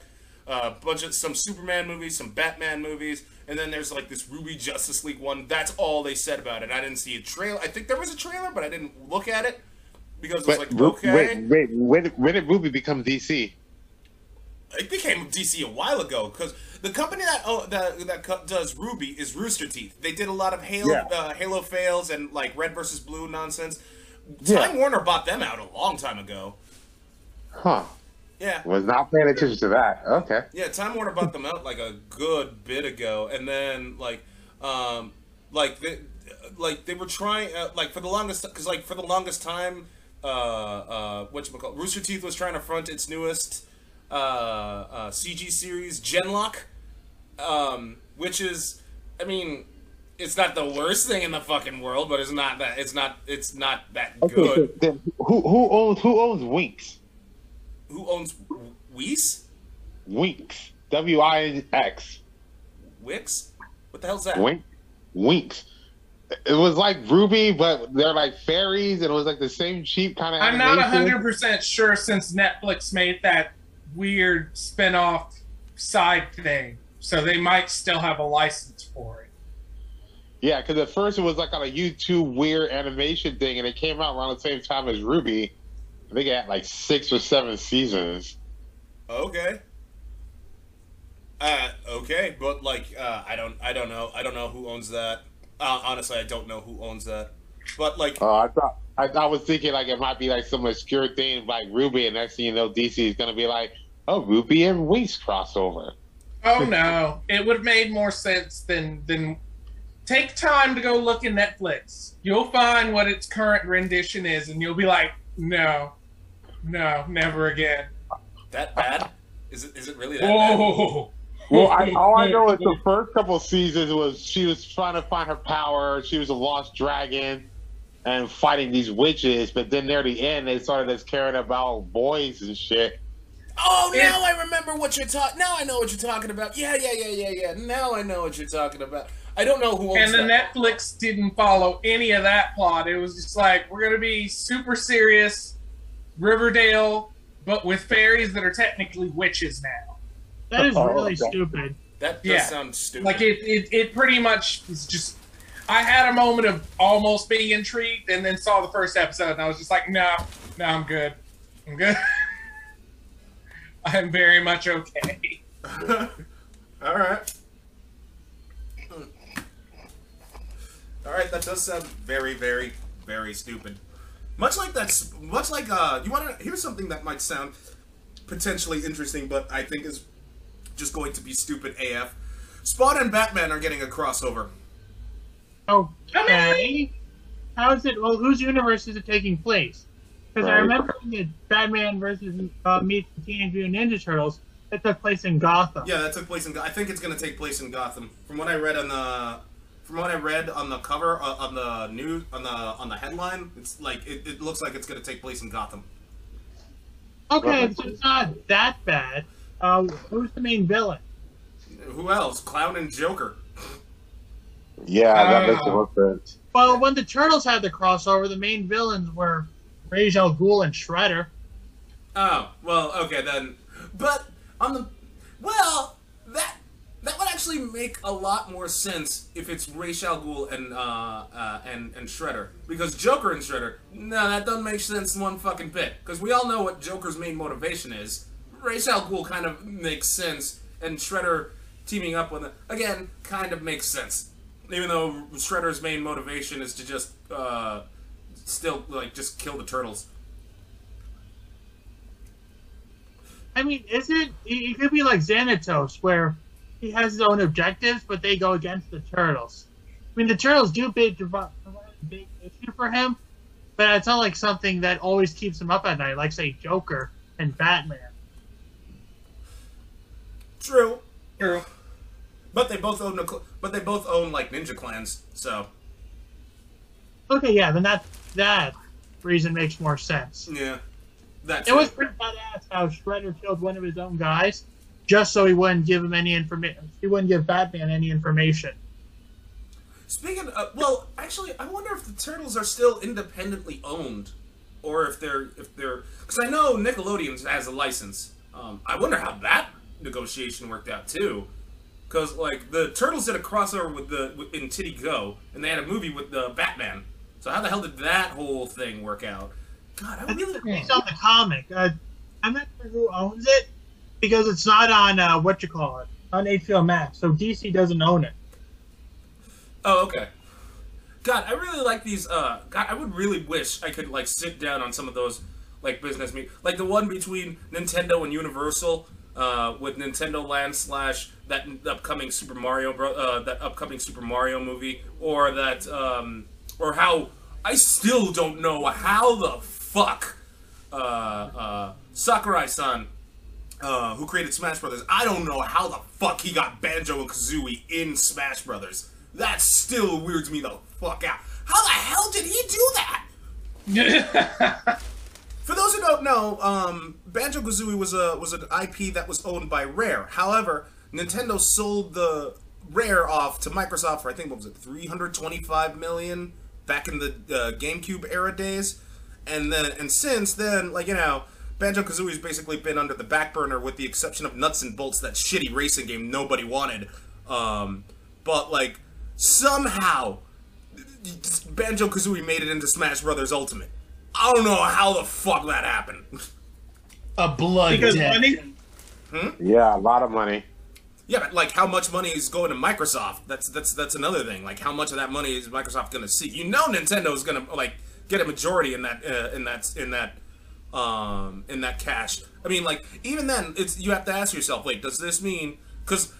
A uh, bunch of some Superman movies, some Batman movies, and then there's like this Ruby Justice League one. That's all they said about it. I didn't see a trailer. I think there was a trailer, but I didn't look at it because it was But like okay. wait, wait, when, when did Ruby become DC? It became DC a while ago because the company that oh, that that does Ruby is Rooster Teeth. They did a lot of Halo Yeah. uh, Halo fails and like Red versus Blue nonsense. Yeah. Time Warner bought them out a long time ago. Huh. Yeah, Was not paying attention to that. Okay. yeah. Time Warner bought them out like a good bit ago, and then like, um, like they, like they were trying uh, like for the longest because like for the longest time, uh, uh, what you call Rooster Teeth was trying to front its newest uh, uh, CG series Genlock, um, which is, I mean, it's not the worst thing in the fucking world, but it's not that it's not it's not that Okay. good. So then who who owns who owns Winx? Who owns Weiss? Winx. W I X. Wix? What the hell's that? Wink. Winx. It was like Ruby, but they're like fairies, and it was like the same cheap kind of. I'm not hundred percent sure since Netflix made that weird spin-off side thing, so they might still have a license for it. Yeah, because at first it was like on a YouTube weird animation thing, and it came out around the same time as Ruby. I think it had like six or seven seasons. Okay. Uh, okay, but like, uh, I don't, I don't know, I don't know who owns that. Uh, honestly, I don't know who owns that. But like, Uh, I thought I, I was thinking like it might be like some obscure thing like Ruby, and next thing you know, DC is gonna be like, oh, Ruby and Winx crossover. Oh no, it would have made more sense than than. Take time to go look at Netflix. You'll find what its current rendition is, and you'll be like, no, no, never again. that bad? Is it? Is it really that bad? Whoa. Well, I, all I know is the first couple seasons was she was trying to find her power. She was a lost dragon and fighting these witches. But then near the end, they started just caring about boys and shit. Oh, Yeah. now I remember what you're talking. Now I know what you're talking about. Yeah, yeah, yeah, yeah, yeah. Now I know what you're talking about. I don't know who owns And the that. Netflix didn't follow any of that plot. It was just like we're gonna be super serious, Riverdale, but with fairies that are technically witches now. That is Oh, really okay. stupid. That does Yeah. sound stupid. Like it, it, it pretty much is just. I had a moment of almost being intrigued, and then saw the first episode, and I was just like, no, no, I'm good, I'm good. I'm very much okay. All right. All right, that does sound very, very, very stupid. Much like that's much like uh, you want to here's something that might sound potentially interesting, but I think is just going to be stupid AF. Spawn and Batman are getting a crossover. Okay. How is it? Well, whose universe is it taking place? Because I remember in Batman versus uh, meets the Teenage Mutant Ninja Turtles, it took place in Gotham. Yeah, that took place in. Go- I think it's going to take place in Gotham. From what I read on the, from what I read on the cover uh, on the news on the on the headline, it's like it, it looks like it's going to take place in Gotham. Okay, so it's not that bad. Uh, who's the main villain? Who else? Clown and Joker. Yeah, that Ah. makes more sense. Well, when the Turtles had the crossover, the main villains were Ra's al Ghul and Shredder. Oh well, okay then. But on the well, that that would actually make a lot more sense if it's Ra's al Ghul and uh, uh and and Shredder because Joker and Shredder. No, that doesn't make sense one fucking bit because we all know what Joker's main motivation is. Ra's al Ghul kind of makes sense, and Shredder teaming up with it again kind of makes sense. Even though Shredder's main motivation is to just uh still like just kill the turtles. I mean, is it? It it could be like Xanatos, where he has his own objectives, but they go against the Turtles. I mean, the Turtles do big, provide a big issue for him, but it's not like something that always keeps him up at night, like say Joker and Batman. True. True. But they both own, a cl- but they both own like ninja clans. So Okay, yeah, then that that reason makes more sense. yeah, that's It was pretty badass how Shredder killed one of his own guys, just so he wouldn't give him any information. He wouldn't give Batman any information. Speaking of, well, actually, I wonder if the Turtles are still independently owned, or if they're if they're because I know Nickelodeon has a license. Um, I wonder how that negotiation worked out too, because like the Turtles did a crossover with the with, in Titty Go, and they had a movie with the Batman. So how the hell did that whole thing work out? God, I really Based on the comic, uh, I'm not sure who owns it because it's not on uh, what you call it on HBO Max. So DC doesn't own it. Oh, okay. God, I really like these. Uh, God, I would really wish I could like sit down on some of those like business meet, like the one between Nintendo and Universal, uh, with Nintendo Land slash that upcoming Super Mario bro, uh, that upcoming Super Mario movie, or that, um, or how I still don't know how the fuck uh, uh, Sakurai-san uh, who created Smash Brothers, I don't know how the fuck he got Banjo and Kazooie in Smash Brothers. That still weirds me the fuck out. How the hell did he do that? For those who don't know, um, Banjo Kazooie was a was an IP that was owned by Rare. However, Nintendo sold the Rare off to Microsoft for I think what was it, 325 million back in the uh, GameCube era days, and then and since then, like you know, Banjo Kazooie's basically been under the back burner with the exception of Nuts and Bolts, that shitty racing game nobody wanted. Um, but like somehow, Banjo Kazooie made it into Smash Brothers Ultimate. I don't know how the fuck that happened. A blood Because debt. money, Yeah, a lot of money. Yeah, but like how much money is going to Microsoft? That's that's that's another thing. Like how much of that money is Microsoft going to see? You know, Nintendo is going to like get a majority in that uh, in that in that um in that cash. I mean, like even then, it's you have to ask yourself, wait, does this mean because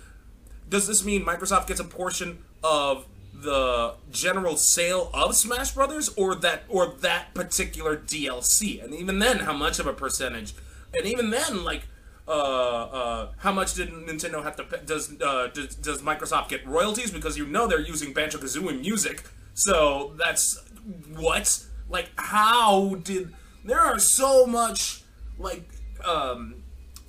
does this mean Microsoft gets a portion of the general sale of Smash Brothers or that or that particular DLC? And even then, how much of a percentage? And even then, like uh, uh, how much did Nintendo have to pay? Does, uh, does does Microsoft get royalties because you know they're using Banjo Kazooie music? So that's what like how did there are so much like um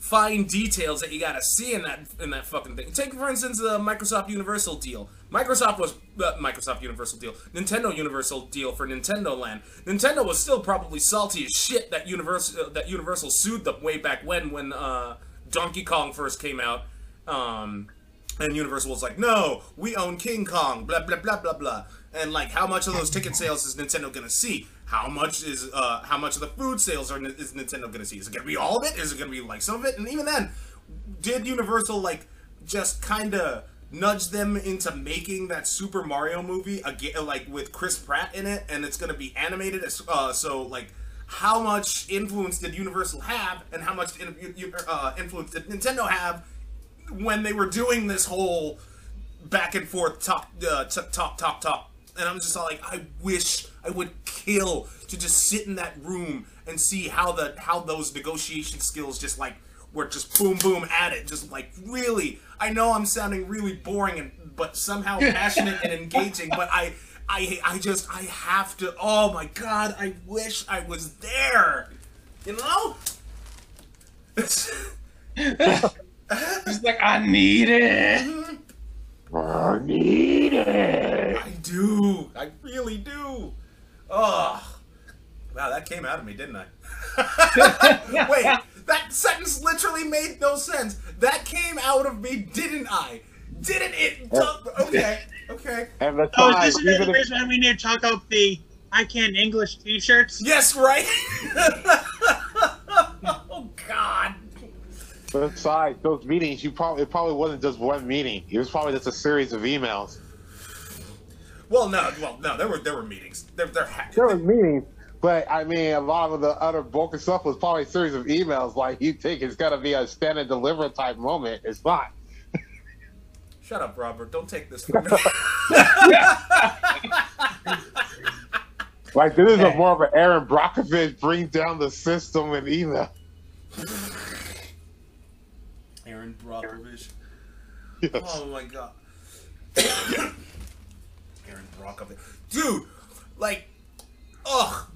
fine details that you gotta see in that in that fucking thing. Take for instance the Microsoft Universal deal. Microsoft was uh, Microsoft Universal deal, Nintendo Universal deal for Nintendo Land. Nintendo was still probably salty as shit that Universal uh, that Universal sued them way back when when uh, Donkey Kong first came out. Um, and Universal was like, no, we own King Kong, blah, blah, blah, blah, blah. And, like, how much of those ticket sales is Nintendo to see? How much is, uh, how much of the food sales are, is Nintendo to see? Is it to be all of it? Is it to be, like, some of it? And even then, did Universal, like, just kind of nudge them into making that Super Mario movie, again, like, with Chris Pratt in it, and it's to be animated, as, uh, so, like, how much influence did Universal have, and how much uh, influence did Nintendo have when they were doing this whole back and forth talk, uh, t- talk, talk, talk, and I'm just all like, I wish I would kill to just sit in that room and see how the how those negotiation skills just like were just boom, boom at it, just like really. I know I'm sounding really boring and but somehow passionate and engaging, but I. I, I just I have to oh my god I wish I was there you know He's like, I need it. I need it. I do. I really do. Oh. Wow, that came out of me, didn't I? Wait, that sentence literally made no sense. That came out of me, didn't I? Didn't it? Uh, okay, okay. And the oh, time, this is the even if, reason why we need to talk about the I Can't English T-shirts. Yes, right? oh, God. Besides those meetings, you probably it probably wasn't just one meeting. It was probably just a series of emails. Well, no, well, no, there were there were meetings. There, there had There was meetings, but I mean, a lot of the other bulk of stuff was probably a series of emails. Like you think it's gonna be a stand and deliver type moment. It's not. Shut up, Robert. Don't take this from me. Like this is a more of an Erin Brockovich bring down the system and email. Erin Brockovich. Yes. Oh my god. Erin Brockovich. Dude, like, ugh.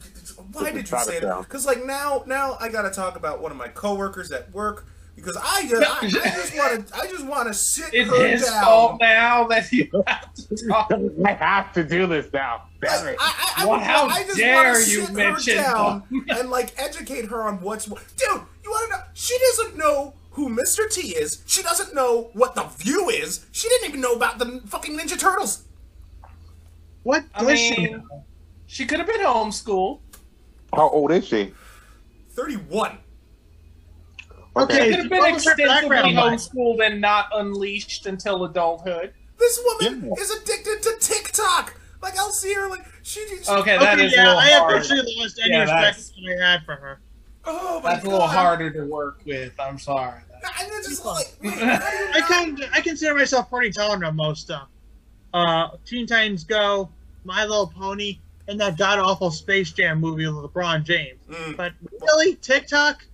Why did you say that? Because like now, now I gotta talk about one of my coworkers at work because I uh, just I, I just want to I just want to sit It's her his down. fault now that you have to talk. I have to do this now. Damn it. I, I, I, Well, would- how I just dare wanna you sit mention her down and like educate her on what's what. Dude, you want to know? She doesn't know who Mr. T is. She doesn't know what the View is. She didn't even know about the fucking Ninja Turtles. What I does she know? she could have been homeschooled. How old is she? Thirty-one. Okay, she Could have been what was extensively background like? homeschooled and not unleashed until adulthood. This woman Yeah. is addicted to TikTok. Like I'll see her like she. she Okay, that Okay, is a yeah, little I have hard. officially lost any Yeah, respect that's- that I had for her. Oh my That's a little God. harder to work with. I'm sorry. And just like, wait, how do you I not- can I consider myself pretty tolerant of most stuff. Uh, Teen Titans Go, My Little Pony, and that god awful Space Jam movie with LeBron James. Mm, But really, TikTok?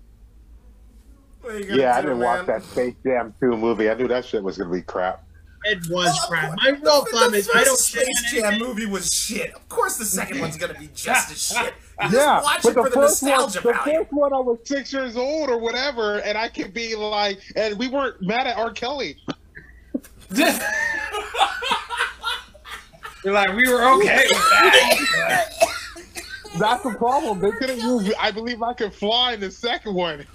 what are Yeah, I didn't man? watch that Space Jam 2 movie. I knew that shit was gonna be crap. It was Well, of crap. course- My real the- problem is I don't Space Jam anything. movie was shit. Of course, the second one's gonna be just as shit. You just yeah, watch but the for the first one, nostalgia the value. first one, I was six years old or whatever, and I could be like, and we weren't mad at R. Kelly. You're like, we were okay with that. That's the problem. They couldn't use. I believe I could fly in the second one.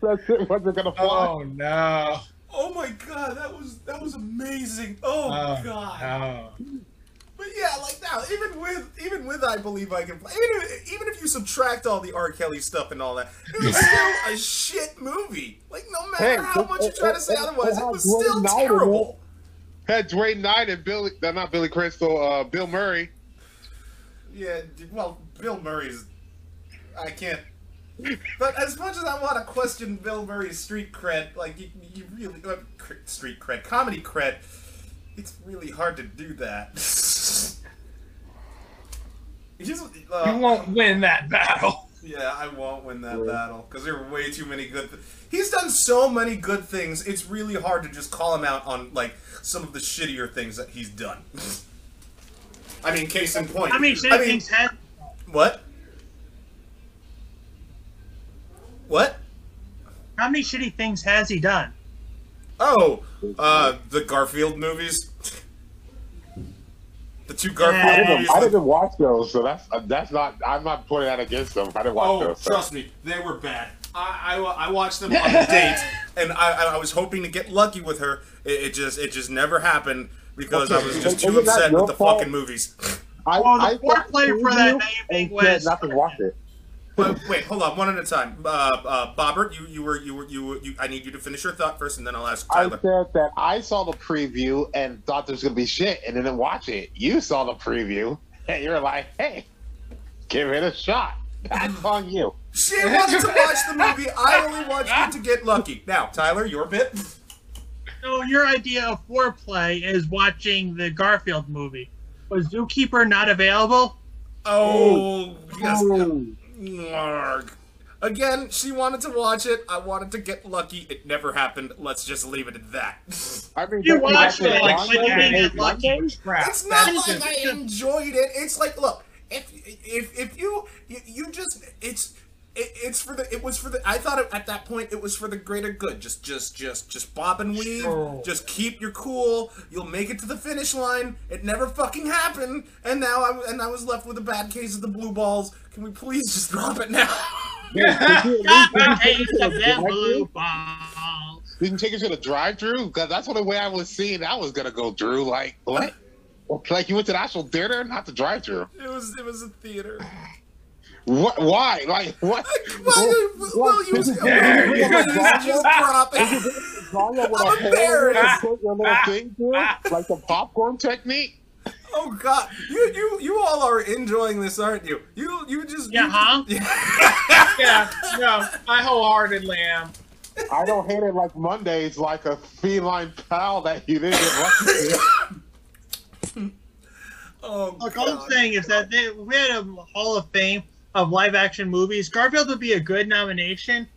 That shit wasn't gonna fly. oh no. Oh my god, that was that was amazing. Oh, Oh, god. no. But yeah, like now, even with even with I believe I can play, even if, even if you subtract all the R. Kelly stuff and all that, it was still a shit movie. Like no matter Hey, how it- much you it- try to say it- otherwise, it it was Dwayne still Knight terrible. Had Dwayne Knight and Billy, uh, not Billy Crystal, uh, Bill Murray. Yeah, well, Bill Murray's. I can't. But as much as I want to question Bill Murray's street cred, like you, you really uh, street cred, comedy cred, it's really hard to do that. He's, uh, You won't win that battle. yeah, I won't win that battle because there are way too many good. Th- He's done so many good things. It's really hard to just call him out on like some of the shittier things that he's done. I mean, case in point. I mean, shit I mean, things had. what? What? How many shitty things has he done? Oh, uh, the Garfield movies. The two Garfield Yeah. didn't, movies. I didn't watch those, so that's uh, that's not. I'm not putting that against them. I didn't watch Oh, those. so- trust me, they were bad. I, I, I watched them on a date, and I, I was hoping to get lucky with her. It, it just it just never happened because I was just too Isn't upset with the fault? fucking movies. I, Oh, the I foreplay for that naming and said was- not to watch it. But wait, hold on, one at a time. Uh, uh, Bobbert, you you were you were you, were, you I need you to finish your thought first, and then I'll ask Tyler. I Tyler. said that I saw the preview and thought there was gonna be shit, and didn't watch it. You saw the preview, and you're like, "Hey, give it a shot." That's on you. She wanted to watch the movie. I only watched it to get lucky. Now, Tyler, your bit. So your idea of foreplay is watching the Garfield movie. Was Zookeeper not available? Oh, yes. Ooh. Yarg. Again, she wanted to watch it. I wanted to get lucky. It never happened. Let's just leave it at that. I mean, You don't watched it, like, Monday? when you didn't get lucky. It's not That is like a- I enjoyed it. It's like, look, if if if you you, you just it's it, it's for the it was for the I thought it, at that point it was for the greater good. Just just just just bob and weave. Sure. Just keep your cool. You'll make it to the finish line. It never fucking happened. And now I and I was left with a bad case of the blue balls. Can we please just drop it now? Yeah, did you at Got least- the did you taste take of it to the blue drive-thru? balls. Didn't take it to the drive-through because that's what the way I was seeing that was gonna go. Drew, like what? Like you went to the actual theater, not the drive-through. it was it was a theater. What? Why? Like what? Well, well, you, Did There you you just go. drop it. I'm a embarrassed. your little thing through, like the popcorn technique. Oh God, you you you all are enjoying this, aren't you? You you just Yeah, you huh? just- yeah, no, I wholeheartedly am. I don't hate it like Mondays, like a feline pal that you didn't get lucky with. oh Look, all I'm saying is that they, we had a Hall of Fame of live action movies. Garfield would be a good nomination,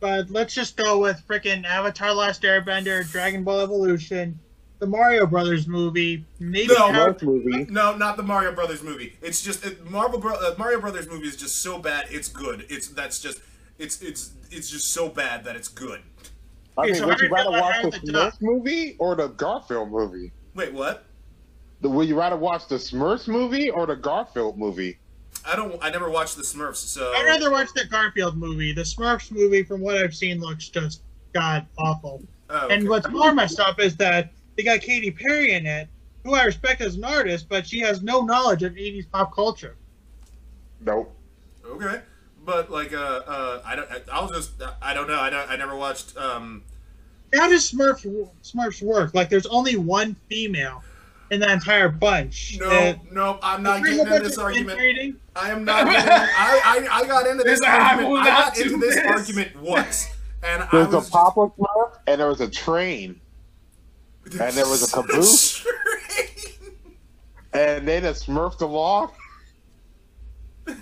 but let's just go with frickin' Avatar: Last Airbender, Dragon Ball Evolution, the Mario Brothers movie, maybe No. How- Most movie. No, not the Mario Brothers movie. It's just it, Marvel Bro- uh, Mario Brothers movie is just so bad. It's good. It's that's just It's it's it's just so bad that it's good. I Okay, mean, so would you you rather watch the Howard the Smurfs movie or the Garfield movie? Wait, what? The, would you rather watch the Smurfs movie or the Garfield movie? I don't. I never watched the Smurfs, so I'd rather watch the Garfield movie. The Smurfs movie, from what I've seen, looks just god awful. Oh, okay. And what's more messed up is that they got Katy Perry in it, who I respect as an artist, but she has no knowledge of 80s pop culture. Nope. Okay, but like, uh, uh, I don't. I'll just. I don't know. I don't. I never watched. Um, How does Smurfs Smurfs work? Like, there's only one female in that entire bunch. no, And no. I'm not getting into this argument. inbreeding. I am not. Getting, I, I I got into this This- I argument. will I not got into this, this. argument once, and I There's a was just- Papa and there was a train, and there was a caboose. Train. and they just smurfed along.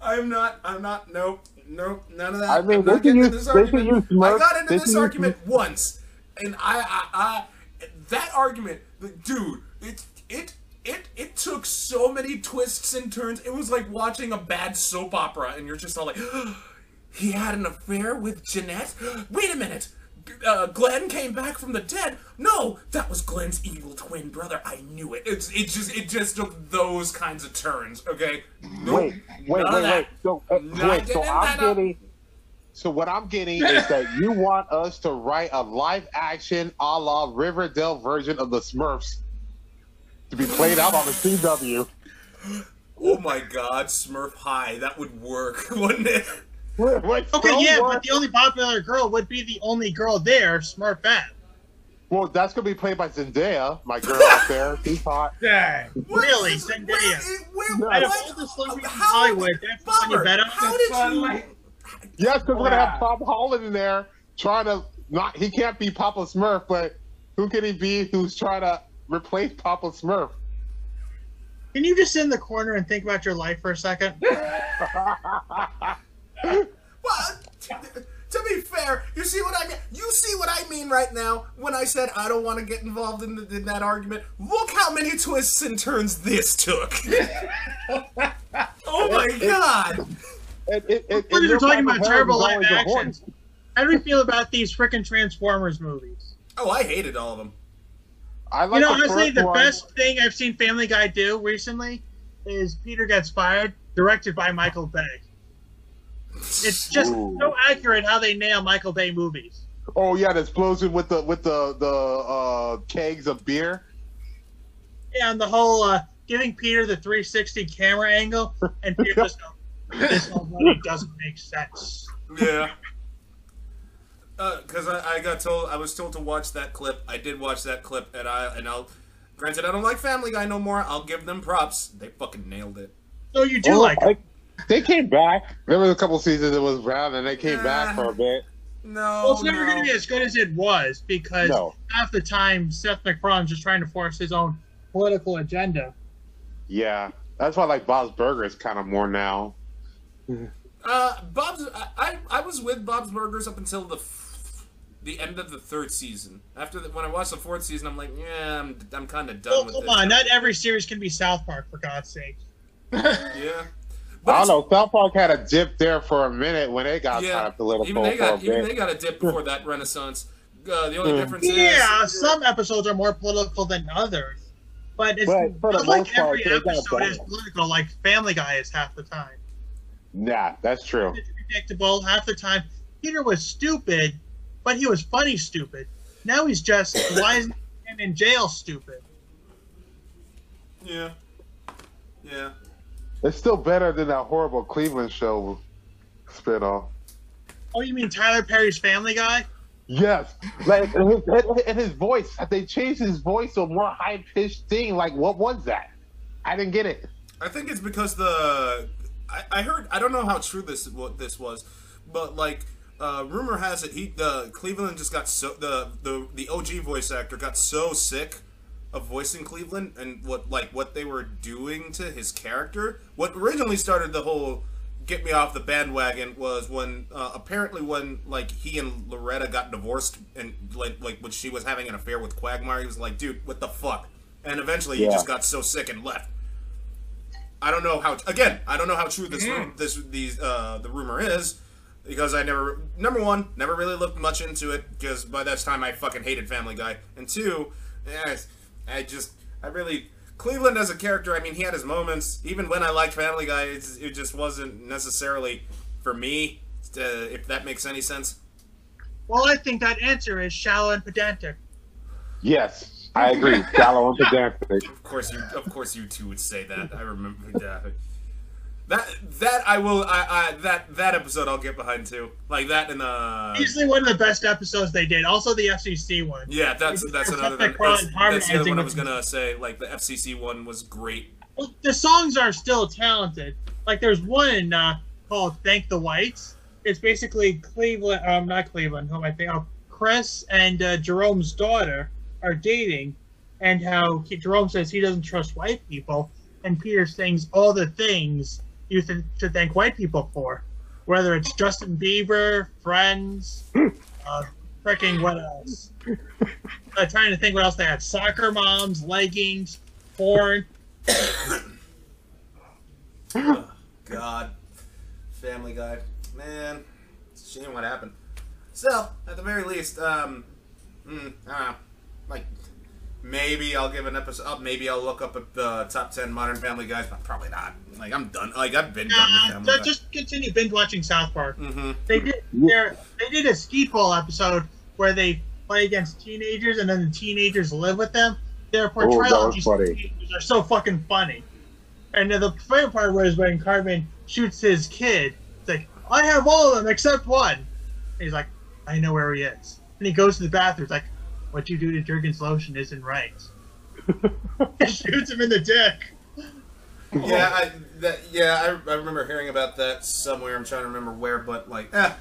I'm not. I'm not. Nope. Nope. None of that. I mean, I'm not getting into this they argument. use I got into this can use- argument once, and I, I, I, that argument, dude, it, it, it, it took so many twists and turns. It was like watching a bad soap opera, and you're just all like, he had an affair with Jeanette. Wait a minute. Uh, Glenn came back from the dead. No, that was Glenn's evil twin brother. I knew it. It's it just it just took those kinds of turns. Okay. Wait, wait, wait, wait. So, uh, wait, so I'm getting. So what I'm getting is that you want us to write a live action a la Riverdale version of the Smurfs to be played out on the CW. Oh my God, Smurf High. That would work, wouldn't it? Wait, Okay, yeah, what? but the only popular girl would be the only girl there, Smurfette. Well, that's gonna be played by Zendaya, my girl out there. She's hot. Dang. What Really, is- Zendaya? Where, where, Out of all the celebrities in Hollywood, that's the one you Bummer, bet on. How did you? Yes, because we're gonna have Wow. Tom Holland in there trying to not. He can't be Papa Smurf, but who can he be? Who's trying to replace Papa Smurf? Can you just sit in the corner and think about your life for a second? Well, t- to be fair, you see what I mean. You see what I mean right now when I said I don't want to get involved in, the, in that argument. Look how many twists and turns this took. oh my God! It, it, it, We're it- talking about terrible live always a action. voice. How do we feel about these freaking Transformers movies? Oh, I hated all of them. I like you know, the honestly, the one. best thing I've seen Family Guy do recently is Peter Gets Fired, directed by Michael Bay. It's just Ooh. so accurate how they nail Michael Bay movies. Oh yeah, the explosion with the with the the uh, kegs of beer. Yeah, and the whole uh, giving Peter the 360 camera angle, and Peter just goes, this already doesn't make sense. Yeah. Uh, because I, I got told I was told to watch that clip. I did watch that clip, and I and I'll. Granted, I don't like Family Guy no more. I'll give them props. They fucking nailed it. So you do Oh, like. I- They came back. There was a couple seasons it was round, and they came Nah. back for a bit. No. Well, it's never no. going to be as good as it was because No. half the time Seth MacFarlane's just trying to force his own political agenda. Yeah, that's why I like Bob's Burgers kind of more now. Uh, Bob's. I, I I was with Bob's Burgers up until the f- the end of the third season. After the, when I watched the fourth season, I'm like, yeah, I'm I'm kind of done Well, with come this. on, not every series can be South Park for God's sake. Yeah. I don't know. South Park had a dip there for a minute when it got Yeah. kind of political Even they for a got even bit. they got a dip before that renaissance. Uh, the only Hmm. difference is Yeah, some episodes are more political than others, but it's But for the not like part, every episode is political. Like Family Guy is half the time. Nah, that's true. It's predictable half the time. Peter was stupid, but he was funny stupid. Now he's just why is he in jail stupid? Yeah. Yeah. It's still better than that horrible Cleveland show spinoff. Oh, you mean Tyler Perry's Family Guy? Yes, like and his, and- and his voice. They changed his voice to a more high pitched thing. Like, what was that? I didn't get it. I think it's because the I, I heard I don't know how true this what this was, but like uh, rumor has it he the Cleveland just got so the the the OG voice actor got so sick of voicing Cleveland and what like what they were doing to his character. What originally started the whole get me off the bandwagon was when uh, apparently when like he and Loretta got divorced and like like when she was having an affair with Quagmire, he was like, dude, what the fuck? And eventually he just got so sick and left. I don't know how. Again, I don't know how true this Mhm. this these uh the rumor is because I never number one never really looked much into it because by that time I fucking hated Family Guy and two, eh, I just I really Cleveland as a character. I mean, he had his moments. Even when I liked Family Guy, it's, it just wasn't necessarily for me. Uh, if that makes any sense. Well, I think that answer is shallow and pedantic. Yes, I agree. Shallow and pedantic. Of course, you. Of course, you two would say that. I remember that. That that I will. I, I that that episode I'll get behind too. Like that in uh. Easily one of the best episodes they did. Also the FCC one. Yeah, that's that's another. like That's, harmonizing that's the other one I was gonna say. Like the FCC one was great. Well, the songs are still talented. Like there's one uh, called "Thank the Whites." It's basically Cleveland. Um, not Cleveland. Who am I think? Oh, Chris and uh, Jerome's daughter are dating, and how he, Jerome says he doesn't trust white people, and Peter sings all the things you th- should thank white people for, whether it's Justin Bieber, Friends, uh, freaking what else? I'm trying to think what else they had: soccer moms, leggings, porn. God, Family Guy, man, it's a shame what happened. So at the very least, um, mm, I don't know, like maybe I'll give an episode. Uh, maybe I'll look up at the top ten Modern Family Guys, but probably not. Like I'm done. Like I've been done with Nah, Family so Guy. just continue binge watching South Park. Mm-hmm. They did they did a ski pole episode where they play against teenagers and then the teenagers live with them. Their portrayal that of these teenagers are so fucking funny. And then the favorite part was when Cartman shoots his kid. It's like, I have all of them except one. And he's like, I know where he is. And he goes to the bathroom. It's like, what you do to Jurgen's lotion isn't right. he shoots him in the dick. Yeah, I that yeah, I, I remember hearing about that somewhere. I'm trying to remember where, but like, eh.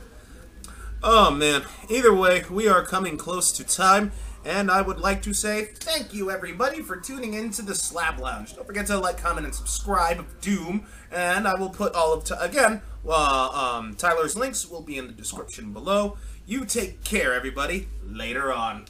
Oh man. Either way, we are coming close to time, and I would like to say thank you everybody for tuning in to the Slab Lounge. Don't forget to like, comment, and subscribe of Doom, and I will put all of t- again. Uh, um, Tyler's links will be in the description below. You take care, everybody. Later on.